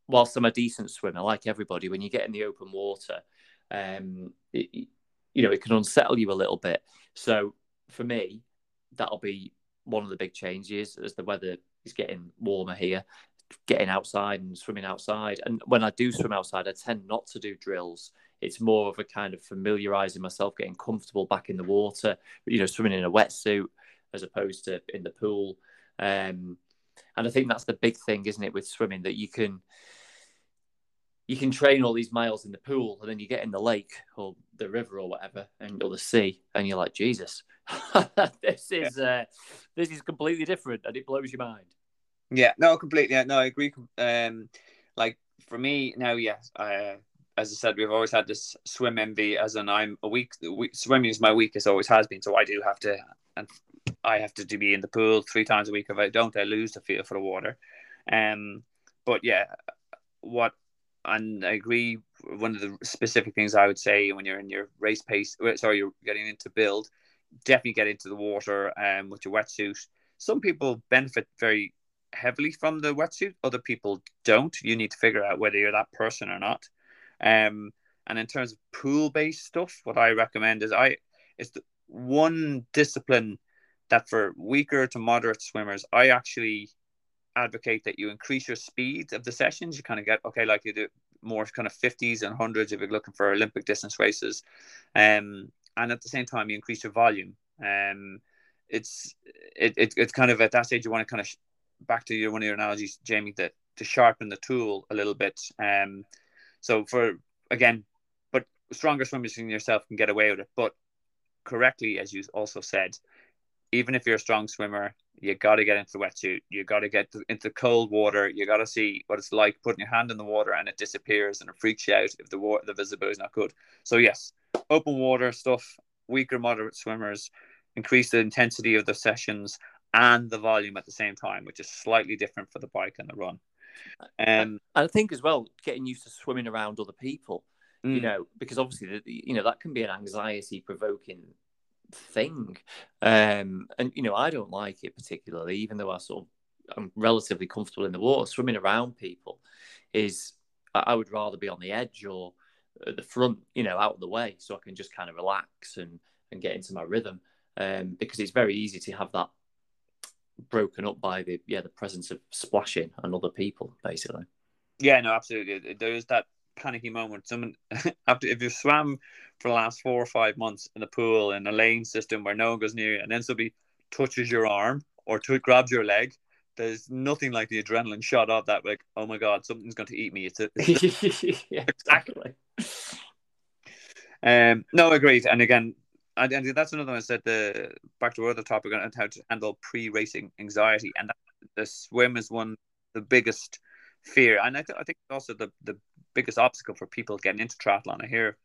[SPEAKER 1] whilst I'm a decent swimmer, like everybody, when you get in the open water, um, it, you know, it can unsettle you a little bit. So for me, that'll be one of the big changes as the weather is getting warmer here, getting outside and swimming outside. And when I do swim outside, I tend not to do drills. It's more of a kind of familiarizing myself, getting comfortable back in the water, you know, swimming in a wetsuit as opposed to in the pool. Um, and I think that's the big thing, isn't it, with swimming that you can you can train all these miles in the pool and then you get in the lake or the river or whatever and or the sea and you're like jesus this is uh, this is completely different and it blows your mind.
[SPEAKER 2] Yeah no completely yeah, no i agree um like for me now yes uh, as i said we've always had this swim envy as an i'm a week, week swimming is my weakest always has been so i do have to and i have to be in the pool three times a week if i don't i lose the feel for the water. Um but yeah what and I agree. One of the specific things I would say when you're in your race pace, sorry, you're getting into build, definitely get into the water um, with your wetsuit. Some people benefit very heavily from the wetsuit, other people don't. You need to figure out whether you're that person or not. Um, and in terms of pool based stuff, what I recommend is I it's the one discipline that for weaker to moderate swimmers, I actually advocate that you increase your speed of the sessions. You kind of get okay, like you do more kind of fifties and hundreds if you're looking for Olympic distance races, um, and at the same time you increase your volume. Um, it's it, it it's kind of at that stage you want to kind of sh- back to your one of your analogies, Jamie, that to sharpen the tool a little bit. Um, so for again, but stronger swimmers than yourself can get away with it, but correctly, as you also said, even if you're a strong swimmer, you got to get into the wetsuit. You got to get into cold water. You got to see what it's like putting your hand in the water and it disappears and it freaks you out if the water, the visibility is not good. So yes, open water stuff. Weaker, moderate swimmers increase the intensity of the sessions and the volume at the same time, which is slightly different for the bike and the run.
[SPEAKER 1] Um, I think as well, getting used to swimming around other people, mm. you know, because obviously, the, you know, that can be an anxiety provoking thing. Um, and you know, I don't like it particularly, even though I sort of I'm relatively comfortable in the water. Swimming around people is I would rather be on the edge or at the front, you know, out of the way, so I can just kind of relax and and get into my rhythm. Um, because it's very easy to have that broken up by the yeah the presence of splashing and other people, basically.
[SPEAKER 2] Yeah, no, absolutely. There is that panicky moment. Someone after if you swam for the last four or five months in a pool in a lane system where no one goes near you, and then somebody touches your arm or to, grabs your leg, there's nothing like the adrenaline shot of that. Like, oh my god, something's going to eat me. It's, a, it's
[SPEAKER 1] a... yeah, exactly.
[SPEAKER 2] Um, no, agreed. And again, and, and that's another one. I said the back to our other topic on how to handle pre-racing anxiety, and that, the swim is one the biggest fear, and I, th- I think also the the biggest obstacle for people getting into triathlon. I hear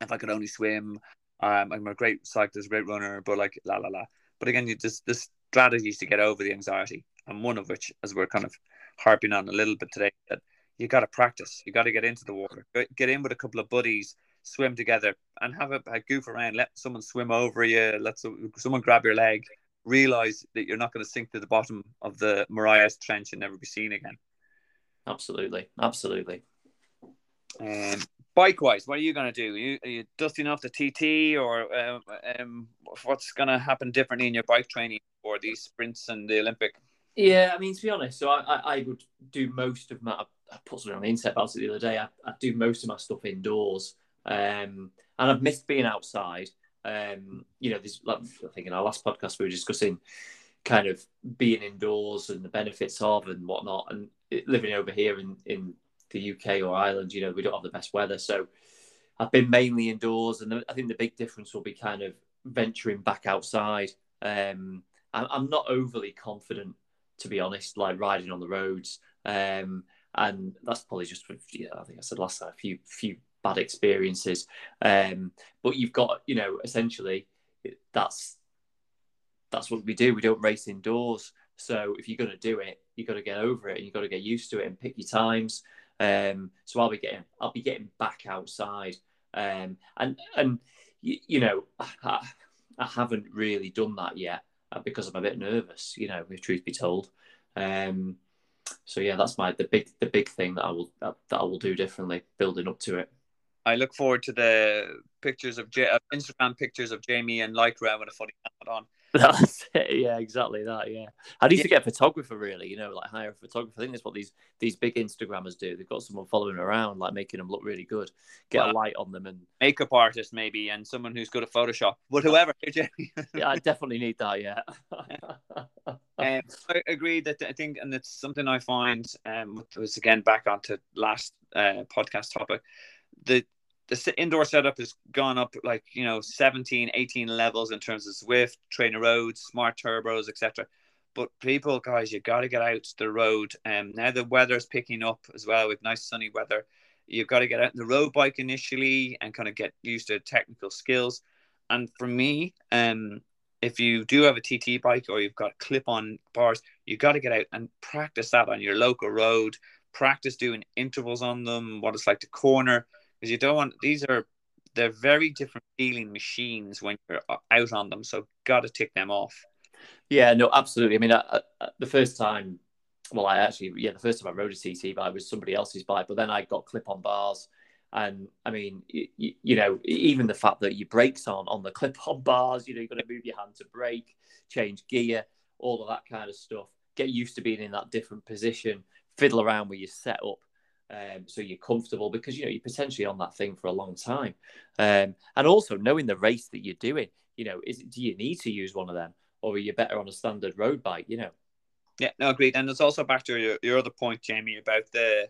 [SPEAKER 2] if I could only swim, um, I'm a great cyclist, great runner, but like la la la. But again, you just the strategies to get over the anxiety, and one of which, as we're kind of harping on a little bit today, that you got to practice. You got to get into the water, get in with a couple of buddies, swim together, and have a, a goof around. Let someone swim over you. Let some, someone grab your leg. Realize that you're not going to sink to the bottom of the Marianas Trench and never be seen again.
[SPEAKER 1] Absolutely, absolutely.
[SPEAKER 2] Um, bike wise, what are you going to do? Are you, are you dusting off the TT, or um, um, what's going to happen differently in your bike training for these sprints and the Olympic?
[SPEAKER 1] Yeah, I mean to be honest, so I, I, I would do most of my. I put something on the internet about it the other day. I, I do most of my stuff indoors, um, and I've missed being outside. Um, you know, this. Like, I think in our last podcast we were discussing kind of being indoors and the benefits of and whatnot, and living over here in in the UK or Ireland, you know, we don't have the best weather. So I've been mainly indoors, and I think the big difference will be kind of venturing back outside. Um, I'm not overly confident, to be honest, like riding on the roads, um, and that's probably just you know, I think I said last time a few few bad experiences. Um, but you've got, you know, essentially that's that's what we do. We don't race indoors. So if you're going to do it, you've got to get over it and you've got to get used to it and pick your times. Um, so I'll be getting I'll be getting back outside, um, and and you, you know I, I, haven't really done that yet. uh, because I'm a bit nervous. You know, if truth be told. Um, so yeah, that's my the big the big thing that I will that, that I will do differently, building up to it.
[SPEAKER 2] I look forward to the pictures of J- uh, Instagram pictures of Jamie and Lycra with a funny hat on.
[SPEAKER 1] That's it. Yeah, exactly that. Yeah, I need yeah. to get a photographer. Really, you know, like hire a photographer. I think that's what these these big Instagrammers do. They've got someone following around, like making them look really good. Get well, a light on them and
[SPEAKER 2] makeup artist maybe, and someone who's good at Photoshop. But whoever,
[SPEAKER 1] yeah, I definitely need that. Yeah.
[SPEAKER 2] um, I agree that I think, and it's something I find. Um, was again back onto last uh, podcast topic. The the indoor setup has gone up like you know 17 18 levels in terms of Zwift trainer roads smart turbos etc but people guys you got to get out the road. And um, now the weather's picking up as well with nice sunny weather. You've got to get out the road bike initially and kind of get used to technical skills. And for me um if you do have a TT bike or you've got clip on bars, you've got to get out and practice that on your local road. Practice doing intervals on them, what it's like to corner, because you don't want these are they're very different feeling machines when you're out on them. So got to tick them off.
[SPEAKER 1] Yeah, no, absolutely. I mean, I, I, uh, the first time, well, I actually, yeah, the first time I rode a TT bike was somebody else's bike, but then I got clip-on bars, and I mean, you, you know, even the fact that your brakes on on the clip-on bars, you know, you've got to move your hand to brake, change gear, all of that kind of stuff. Get used to being in that different position, fiddle around with your setup um, so you're comfortable because you know you're potentially on that thing for a long time, um, and also knowing the race that you're doing. You know, is do you need to use one of them, or are you better on a standard road bike? You know.
[SPEAKER 2] Yeah, no, agreed. And it's also back to your, your other point, Jamie, about the.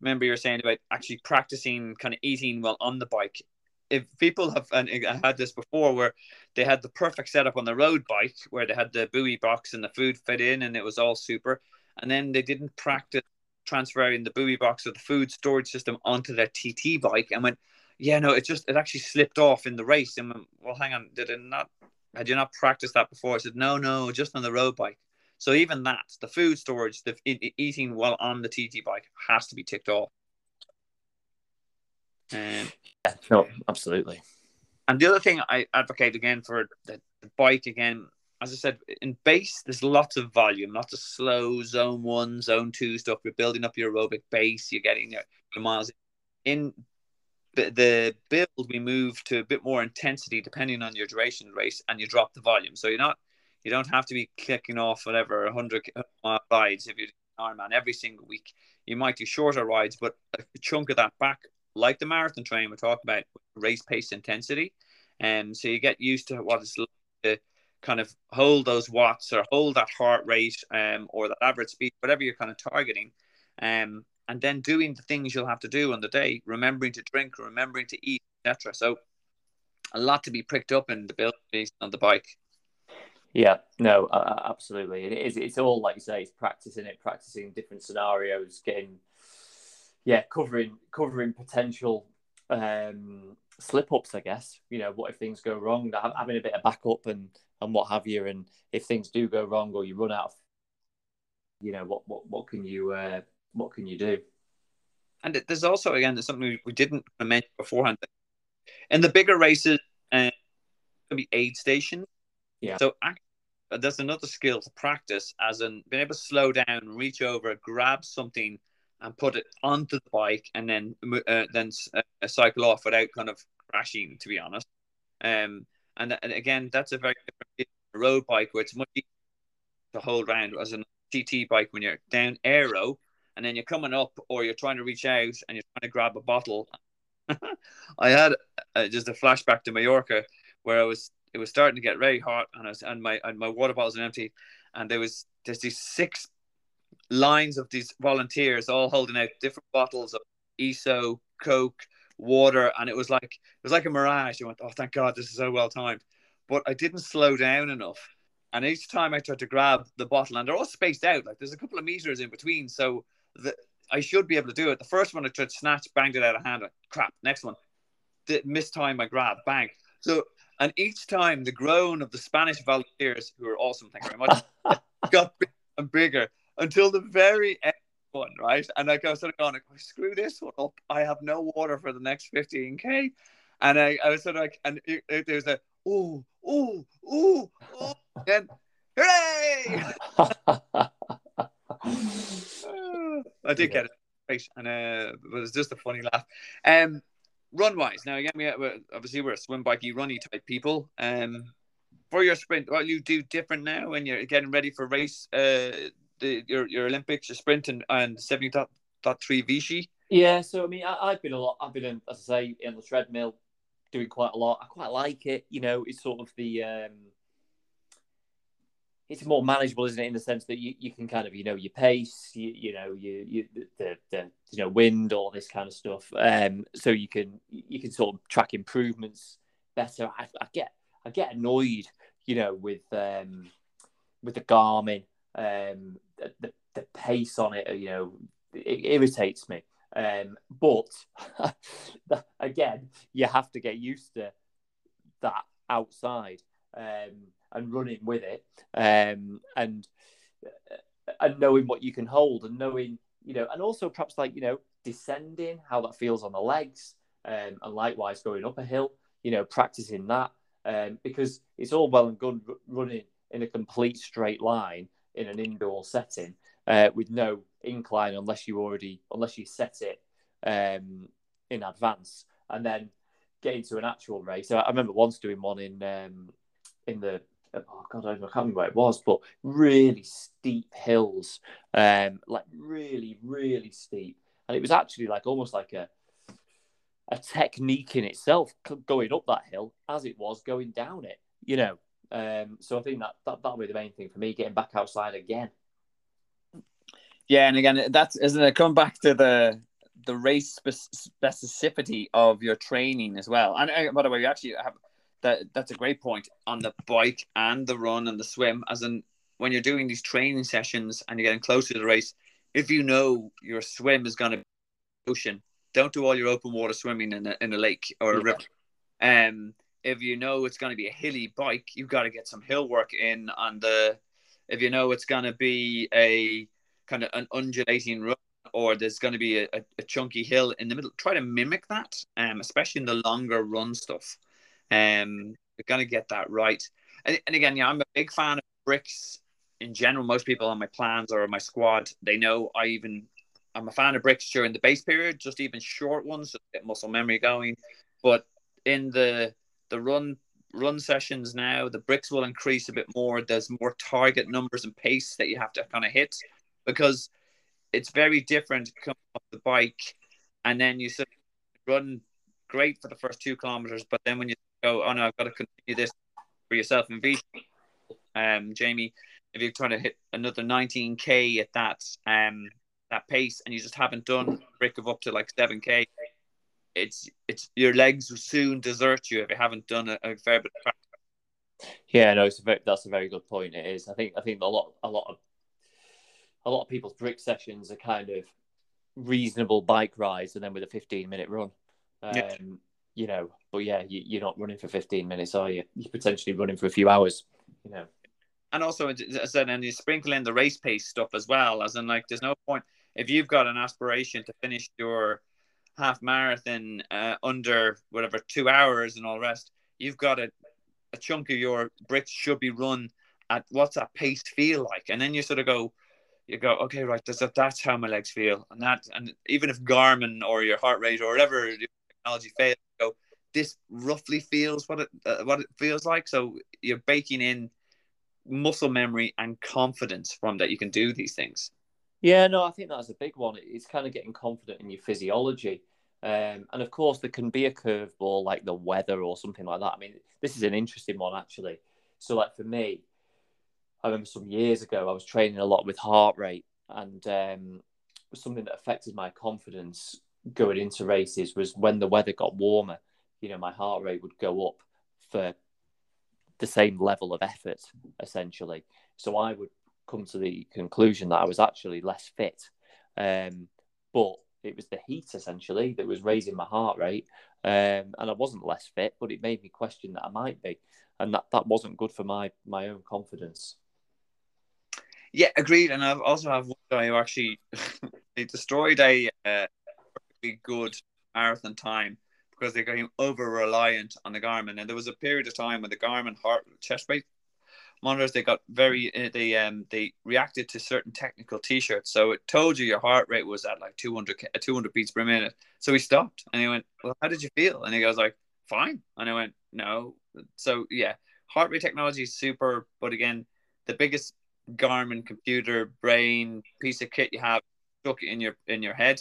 [SPEAKER 2] Remember, you were saying about actually practicing kind of eating while on the bike. If people have, and I had this before, where they had the perfect setup on the road bike, where they had the buoy box and the food fit in, and it was all super, and then they didn't practice transferring the buoy box or the food storage system onto their TT bike and went, yeah, no, it just it actually slipped off in the race. And went, well, hang on, did it not? Had you not practiced that before? I said, no, no, just on the road bike. So even that, the food storage, the eating while on the TT bike has to be ticked off.
[SPEAKER 1] Um, yeah, no, absolutely.
[SPEAKER 2] And the other thing I advocate again for the, the bike again as I said, in base, there's lots of volume, lots of slow zone one, zone two stuff. You're building up your aerobic base, you're getting your, your miles. In the, build, we move to a bit more intensity depending on your duration race, and you drop the volume. So you're not, you don't have to be kicking off whatever 100 mile rides if you're Ironman every single week. You might do shorter rides, but a chunk of that back, like the marathon train we're talking about, race pace intensity. And um, so you get used to what it's like to kind of hold those watts or hold that heart rate um, or that average speed, whatever you're kind of targeting. Um, and then doing the things you'll have to do on the day, remembering to drink, remembering to eat, etc. So a lot to be pricked up in the build on the bike.
[SPEAKER 1] Yeah, no, uh, absolutely. It is. It's all like you say. It's practicing it, practicing different scenarios, getting, yeah, covering covering potential um, slip ups. I guess you know what if things go wrong. Having a bit of backup and and what have you. And if things do go wrong or you run out of, you know, what what what can you uh, what can you do?
[SPEAKER 2] And there's also again there's something we didn't mention beforehand. In the bigger races, uh, be aid stations.
[SPEAKER 1] Yeah.
[SPEAKER 2] So there's another skill to practice, as in being able to slow down, reach over, grab something, and put it onto the bike, and then uh, then uh, cycle off without kind of crashing. To be honest, um, and, and again, that's a very different road bike where it's much easier to hold around as a TT bike when you're down aero and then you're coming up or you're trying to reach out and you're trying to grab a bottle. I had uh, just a flashback to Mallorca where I was it was starting to get very hot and I was, and my and my water bottles were empty and there was there's these six lines of these volunteers all holding out different bottles of ESO, Coke, water, and it was like it was like a mirage. I went, oh, thank God, this is so well timed. But I didn't slow down enough, and each time I tried to grab the bottle, and they're all spaced out, like there's a couple of meters in between, so the, I should be able to do it. The first one I tried to snatch, banged it out of hand. Like, Crap. Next one, did miss time my grab, bang. So and each time the groan of the Spanish volunteers, who are awesome, thank you very much, got bigger and bigger until the very end one, right? And like I was sort of going, screw this one up. I have no water for the next 15k. And I, I was sort of like, and it, it, there's a, ooh, ooh, ooh, ooh. Then I did get it right, and uh, it was just a funny laugh. Um, run wise, now again, we obviously we're a swim bikey, runny type people. Um, for your sprint, what you do different now when you're getting ready for race, uh, the your your Olympics, your sprint, and and seventy dot three Vichy.
[SPEAKER 1] Yeah, so I mean, I, have been a lot. I've been, in, as I say, in the treadmill, doing quite a lot. I quite like it. You know, it's sort of the um, it's more manageable, isn't it? In the sense that you, you can kind of you know your pace, you you know you you the, the you know wind, all this kind of stuff. Um, so you can you can sort of track improvements better. I, I get I get annoyed, you know, with um with the Garmin, um, the, the, pace on it, you know, it irritates me. Um, but again, you have to get used to that outside. Um, and running with it, um, and uh, and knowing what you can hold, and knowing you know, and also perhaps like you know, descending how that feels on the legs, um, and likewise going up a hill, you know, practicing that, um, because it's all well and good running in a complete straight line in an indoor setting uh, with no incline unless you already unless you set it um, in advance and then get into an actual race. So I remember once doing one in um, in the oh god, I can't remember where it was, but really steep hills, um, like really, really steep, and it was actually like almost like a a technique in itself going up that hill as it was going down it, you know. Um, so I think that, that that'll be the main thing for me, getting back outside again.
[SPEAKER 2] Yeah, and again, that's isn't it? Come back to the the race specificity of your training as well. And uh, by the way, we actually have that that's a great point on the bike and the run and the swim. As in, when you're doing these training sessions and you're getting closer to the race, if you know your swim is going to be ocean, don't do all your open water swimming in a, in a lake or a yeah. river. Um, if you know it's going to be a hilly bike, you've got to get some hill work in on the. If you know it's going to be a kind of an undulating run or there's going to be a, a, chunky hill in the middle, try to mimic that, um, especially in the longer run stuff. Um, we're going to get that right. And, and again, yeah, I'm a big fan of bricks in general. Most people on my plans or my squad, they know I even I'm a fan of bricks during the base period, just even short ones, to get muscle memory going. But in the the run run sessions now, the bricks will increase a bit more. There's more target numbers and pace that you have to kind of hit because it's very different coming off the bike and then you sort of run great for the first two kilometers, but then when you go, oh no, I've got to continue this for yourself and V. Um, Jamie, if you're trying to hit another 19k at that um that pace, and you just haven't done a brick of up to like 7k, it's it's your legs will soon desert you if you haven't done a, a fair bit of practice.
[SPEAKER 1] Yeah, no, it's a very, that's a very good point. It is. I think I think a lot a lot of a lot of people's brick sessions are kind of reasonable bike rides and then with a 15 minute run. Um, yeah you know, but yeah, you, are not running for 15 minutes, are you? You're potentially running for a few hours, you know.
[SPEAKER 2] And also, as I said, and you sprinkle in the race pace stuff as well, as in, like, there's no point if you've got an aspiration to finish your half marathon uh, under whatever two hours and all rest, you've got a, a chunk of your bricks should be run at what's that pace feel like, and then you sort of go, you go, okay, right, that's that's how my legs feel, and that, and even if Garmin or your heart rate or whatever technology fails, go, this roughly feels what it uh, what it feels like. So you're baking in muscle memory and confidence from that you can do these things.
[SPEAKER 1] Yeah, no, I think that's a big one. It's kind of getting confident in your physiology. Um, and of course, there can be a curveball like the weather or something like that. I mean, this is an interesting one actually. So, like for me, I remember some years ago I was training a lot with heart rate, and um, something that affected my confidence going into races was when the weather got warmer, you know, my heart rate would go up for the same level of effort, essentially. So I would come to the conclusion that I was actually less fit. Um, but it was the heat essentially that was raising my heart rate. Um, and I wasn't less fit, but it made me question that I might be. And that, that wasn't good for my, my own confidence.
[SPEAKER 2] Yeah, agreed. And I've also have one guy who actually destroyed a uh, good marathon time because they became over reliant on the Garmin. And there was a period of time when the Garmin heart chest rate monitors they got very uh, they um they reacted to certain technical t-shirts. So it told you your heart rate was at like 200 200 beats per minute. So he stopped and he went well how did you feel? And he goes like fine. And i went no. So yeah heart rate technology is super but again the biggest garmin computer brain piece of kit you have stuck in your in your head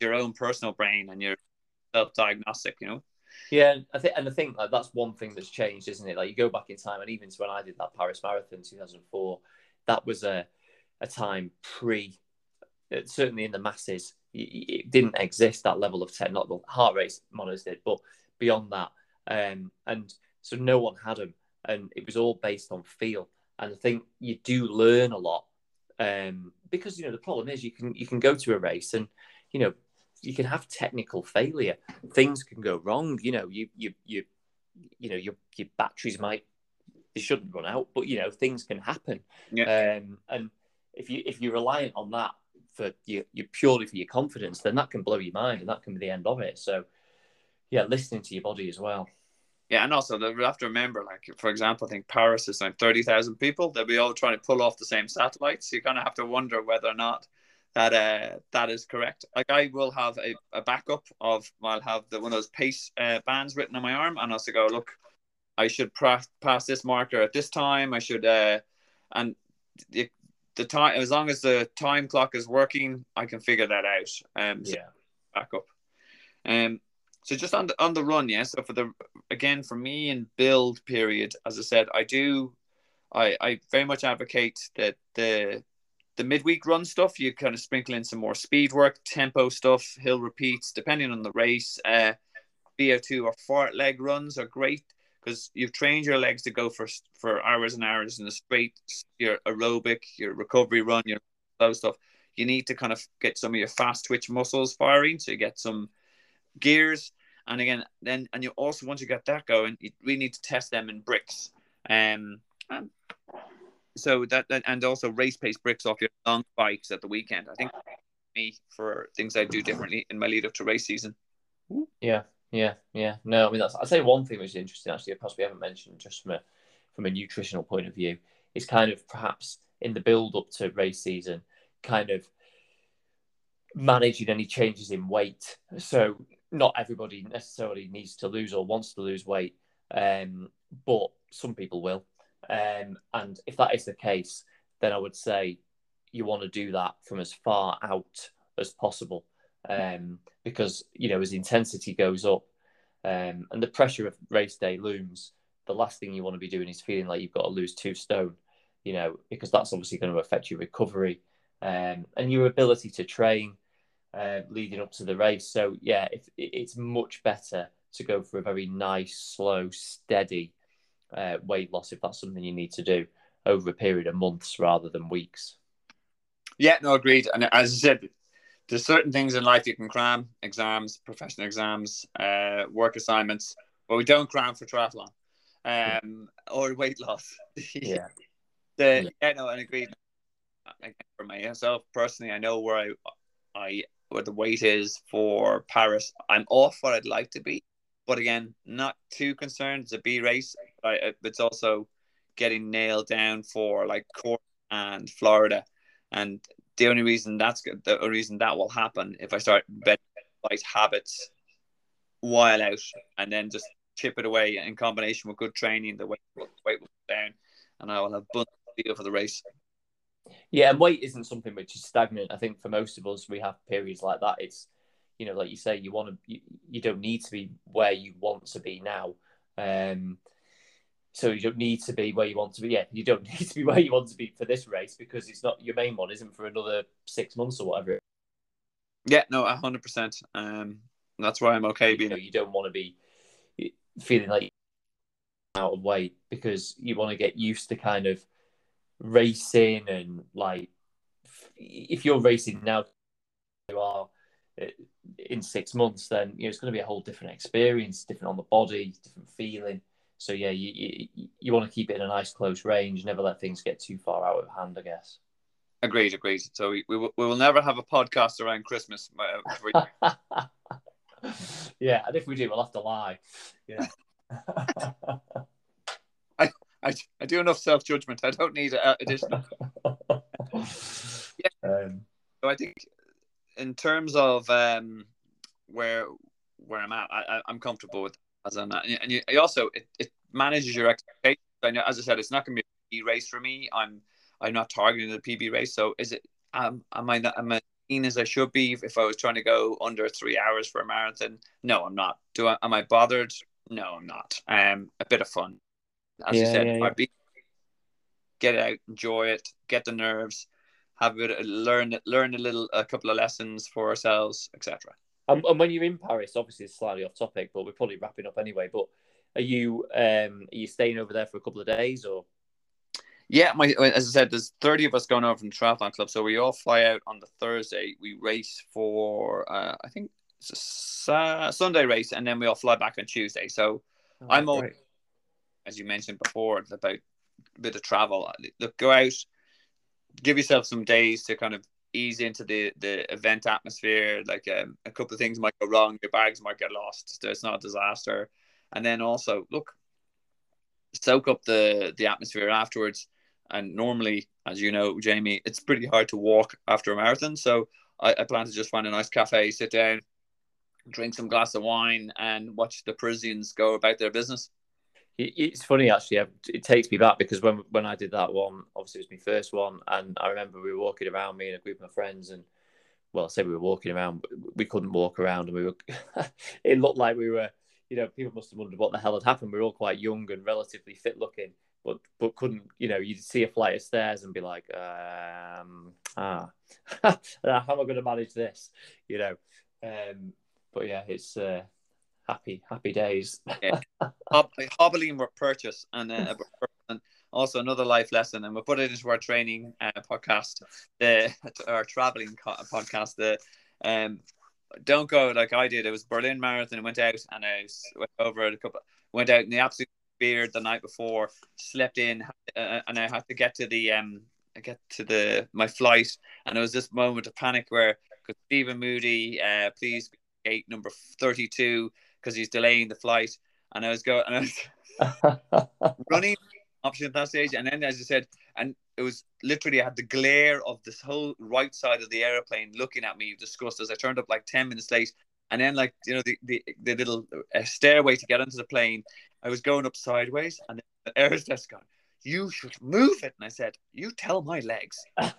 [SPEAKER 2] your own personal brain and your self-diagnostic you know
[SPEAKER 1] yeah, I think, and I think like that's one thing that's changed, isn't it? Like you go back in time, and even to when I did that Paris Marathon, two thousand four, that was a a time pre, uh, certainly in the masses, it didn't exist that level of tech. Not the Heart rate monitors did, but beyond that, um, and so no one had them, and it was all based on feel. And I think you do learn a lot um, because you know the problem is you can you can go to a race and you know you can have technical failure. Things can go wrong. You know, you you you you know your your batteries might they shouldn't run out, but you know things can happen. Yeah. Um, and if you if you're reliant on that for you, you purely for your confidence, then that can blow your mind, and that can be the end of it. So, yeah, listening to your body as well.
[SPEAKER 2] Yeah, and also we have to remember, like for example, I think Paris is like thirty thousand people. They'll be all trying to pull off the same satellites. So you kind of have to wonder whether or not that uh, that is correct. Like I will have a, a backup of I'll have the one of those pace uh, bands written on my arm, and also go look. I should pass pass this marker at this time. I should uh, and the, the time as long as the time clock is working, I can figure that out. Um, so
[SPEAKER 1] yeah,
[SPEAKER 2] backup. Um, so just on the on the run, yeah. So for the again for me in build period, as I said, I do, I I very much advocate that the the midweek run stuff, you kind of sprinkle in some more speed work, tempo stuff, hill repeats, depending on the race. Uh, VO2 or fartlek runs are great because you've trained your legs to go for for hours and hours in the straight, your aerobic, your recovery run, your those stuff. You need to kind of get some of your fast twitch muscles firing, so you get some gears. And again, then and you also once you get that going, you really need to test them in bricks. Um, and so that, that and also race pace bricks off your long bikes at the weekend. I think me for things I do differently in my lead up to race season.
[SPEAKER 1] Yeah, yeah, yeah. No, I mean that's I'd say one thing which is interesting actually, perhaps we haven't mentioned just from a from a nutritional point of view, is kind of perhaps in the build up to race season, kind of managing any changes in weight. So not everybody necessarily needs to lose or wants to lose weight, um, but some people will. Um, and if that is the case, then I would say you want to do that from as far out as possible. Um, because, you know, as intensity goes up um, and the pressure of race day looms, the last thing you want to be doing is feeling like you've got to lose two stone, you know, because that's obviously going to affect your recovery um, and your ability to train uh, leading up to the race. So, yeah, it's much better to go for a very nice, slow, steady uh, weight loss if that's something you need to do over a period of months rather than weeks.
[SPEAKER 2] Yeah, no, agreed. And as I said, there's certain things in life you can cram exams, professional exams, uh, work assignments, but we don't cram for triathlon um, or weight loss.
[SPEAKER 1] yeah.
[SPEAKER 2] the, yeah. yeah, no, and agreed. For myself personally, I know where I, I where the weight is for Paris. I'm off what I'd like to be, but again, not too concerned. It's a B race. It's also getting nailed down for like Cork and Florida, and the only reason that's the reason that will happen if I start betting habits while out, and then just chip it away in combination with good training. The weight will, weight will go down, and I will have bunch feel for the race.
[SPEAKER 1] Yeah, and weight isn't something which is stagnant. I think for most of us, we have periods like that. It's you know, like you say, you want to, you, you don't need to be where you want to be now. Um, so you don't need to be where you want to be. Yeah, you don't need to be where you want to be for this race because it's not your main one, isn't for another six months or whatever.
[SPEAKER 2] Yeah, no, hundred percent. Um, that's why I'm okay
[SPEAKER 1] being. You, know, you don't want to be feeling like out of weight because you want to get used to kind of racing and like if you're racing now, you are in six months, then you know it's going to be a whole different experience, different on the body, different feeling. So yeah, you you, you want to keep it in a nice close range, never let things get too far out of hand, I guess.
[SPEAKER 2] Agreed, agreed. So we, we, will, we will never have a podcast around Christmas.
[SPEAKER 1] Uh, yeah, and if we do, we'll have to lie. Yeah.
[SPEAKER 2] I, I, I do enough self judgment. I don't need uh, additional. yeah. Um, so I think in terms of um, where where I'm at, I, I, am comfortable with as an and you, you also it, it manages your expectations. I know, as I said, it's not going to be a race for me. I'm I'm not targeting the PB race. So is it? Um, am I not, am I keen as I should be if I was trying to go under three hours for a marathon? No, I'm not. Do I? Am I bothered? No, I'm not. Um, a bit of fun, as yeah, you said. Yeah, yeah. Be, get out, enjoy it, get the nerves, have a bit, of, learn learn a little, a couple of lessons for ourselves, etc.
[SPEAKER 1] Um, and when you're in Paris, obviously it's slightly off topic, but we're probably wrapping up anyway. But are you um, are you staying over there for a couple of days or?
[SPEAKER 2] Yeah, my as I said, there's 30 of us going over from the triathlon club, so we all fly out on the Thursday. We race for uh, I think it's a Sunday race, and then we all fly back on Tuesday. So oh, I'm all, as you mentioned before, about a bit of travel. Look, go out, give yourself some days to kind of ease into the the event atmosphere. Like um, a couple of things might go wrong, your bags might get lost. So it's not a disaster, and then also look, soak up the the atmosphere afterwards and normally, as you know, Jamie, it's pretty hard to walk after a marathon. So I, I plan to just find a nice cafe, sit down, drink some glass of wine, and watch the Parisians go about their business.
[SPEAKER 1] It's funny actually. It takes me back because when when I did that one, obviously it was my first one, and I remember we were walking around, me and a group of my friends, and well, I say we were walking around, we couldn't walk around, and we were. it looked like we were, you know, people must have wondered what the hell had happened. We were all quite young and relatively fit looking, but but couldn't you know you'd see a flight of stairs and be like um ah how am i going to manage this you know um but yeah it's uh happy happy days yeah.
[SPEAKER 2] hobbling purchase and uh, also another life lesson and we'll put it into our training uh, podcast the our traveling podcast the um don't go like I did. It was Berlin Marathon. I went out and I went over a couple. Went out in the absolute beard the night before, slept in, uh, and I had to get to the um, I get to the my flight, and it was this moment of panic where because Stephen Moody, uh, please gate number thirty two because he's delaying the flight, and I was going and I was running option at that stage, and then as I said, and it was literally I had the glare of this whole right side of the airplane looking at me disgust as I turned up like ten minutes late. And then like you know the the, the little uh, stairway to get onto the plane i was going up sideways and the air hostess gone. You should move it and i said you tell my legs.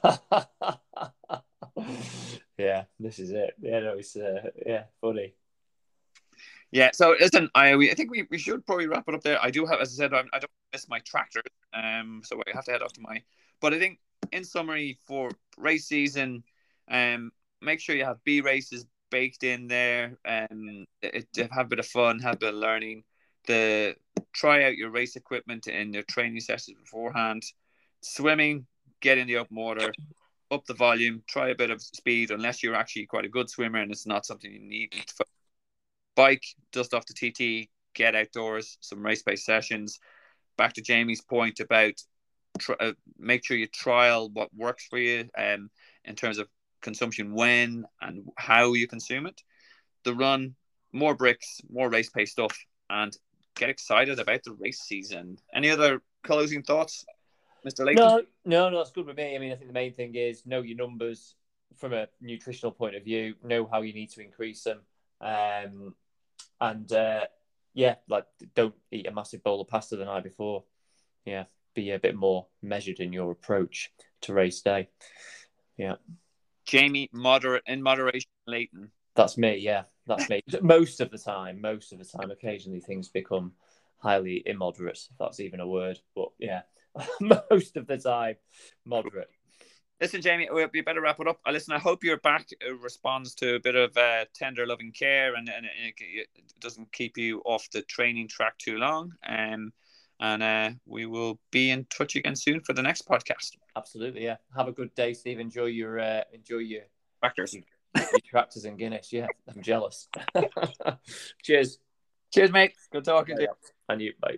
[SPEAKER 1] Yeah this is it. Yeah no it's uh, yeah funny
[SPEAKER 2] yeah so listen i i think we, we should probably wrap it up there i do have as i said I'm, i do not miss my tractor um so i have to head off to my but i think in summary for race season um make sure you have b races baked in there and it, have a bit of fun, have a bit of learning. The try out your race equipment in your training sessions beforehand. Swimming, get in the open water, up the volume, try a bit of speed unless you're actually quite a good swimmer and it's not something you need. Bike, dust off the TT, get outdoors, some race based sessions. Back to Jamie's point about try, uh, make sure you trial what works for you um, in terms of consumption when and how you consume it. The run, more bricks, more race pace stuff, and get excited about the race season. Any other closing thoughts, Mr. Layton?
[SPEAKER 1] No, no, no, that's good with me. I mean, I think the main thing is know your numbers from a nutritional point of view, know how you need to increase them, um, and uh, yeah, like don't eat a massive bowl of pasta the night before. Yeah, be a bit more measured in your approach to race day. Yeah.
[SPEAKER 2] Jamie, moderate in moderation, Layton.
[SPEAKER 1] That's me. Yeah, that's me. most of the time, most of the time. Occasionally, things become highly immoderate, if that's even a word. But yeah, most of the time, moderate.
[SPEAKER 2] Listen, Jamie, we better wrap it up. Uh, listen, I hope your back uh, responds to a bit of uh, tender, loving care, and, and it doesn't keep you off the training track too long. Um, and uh, we will be in touch again soon for the next podcast.
[SPEAKER 1] Absolutely, yeah. Have a good day, Steve. Enjoy your uh, enjoy your
[SPEAKER 2] tractors,
[SPEAKER 1] your, tractors and Guinness. Yeah, I'm jealous. Cheers.
[SPEAKER 2] Cheers, mate. Good talking to you.
[SPEAKER 1] And you, bye.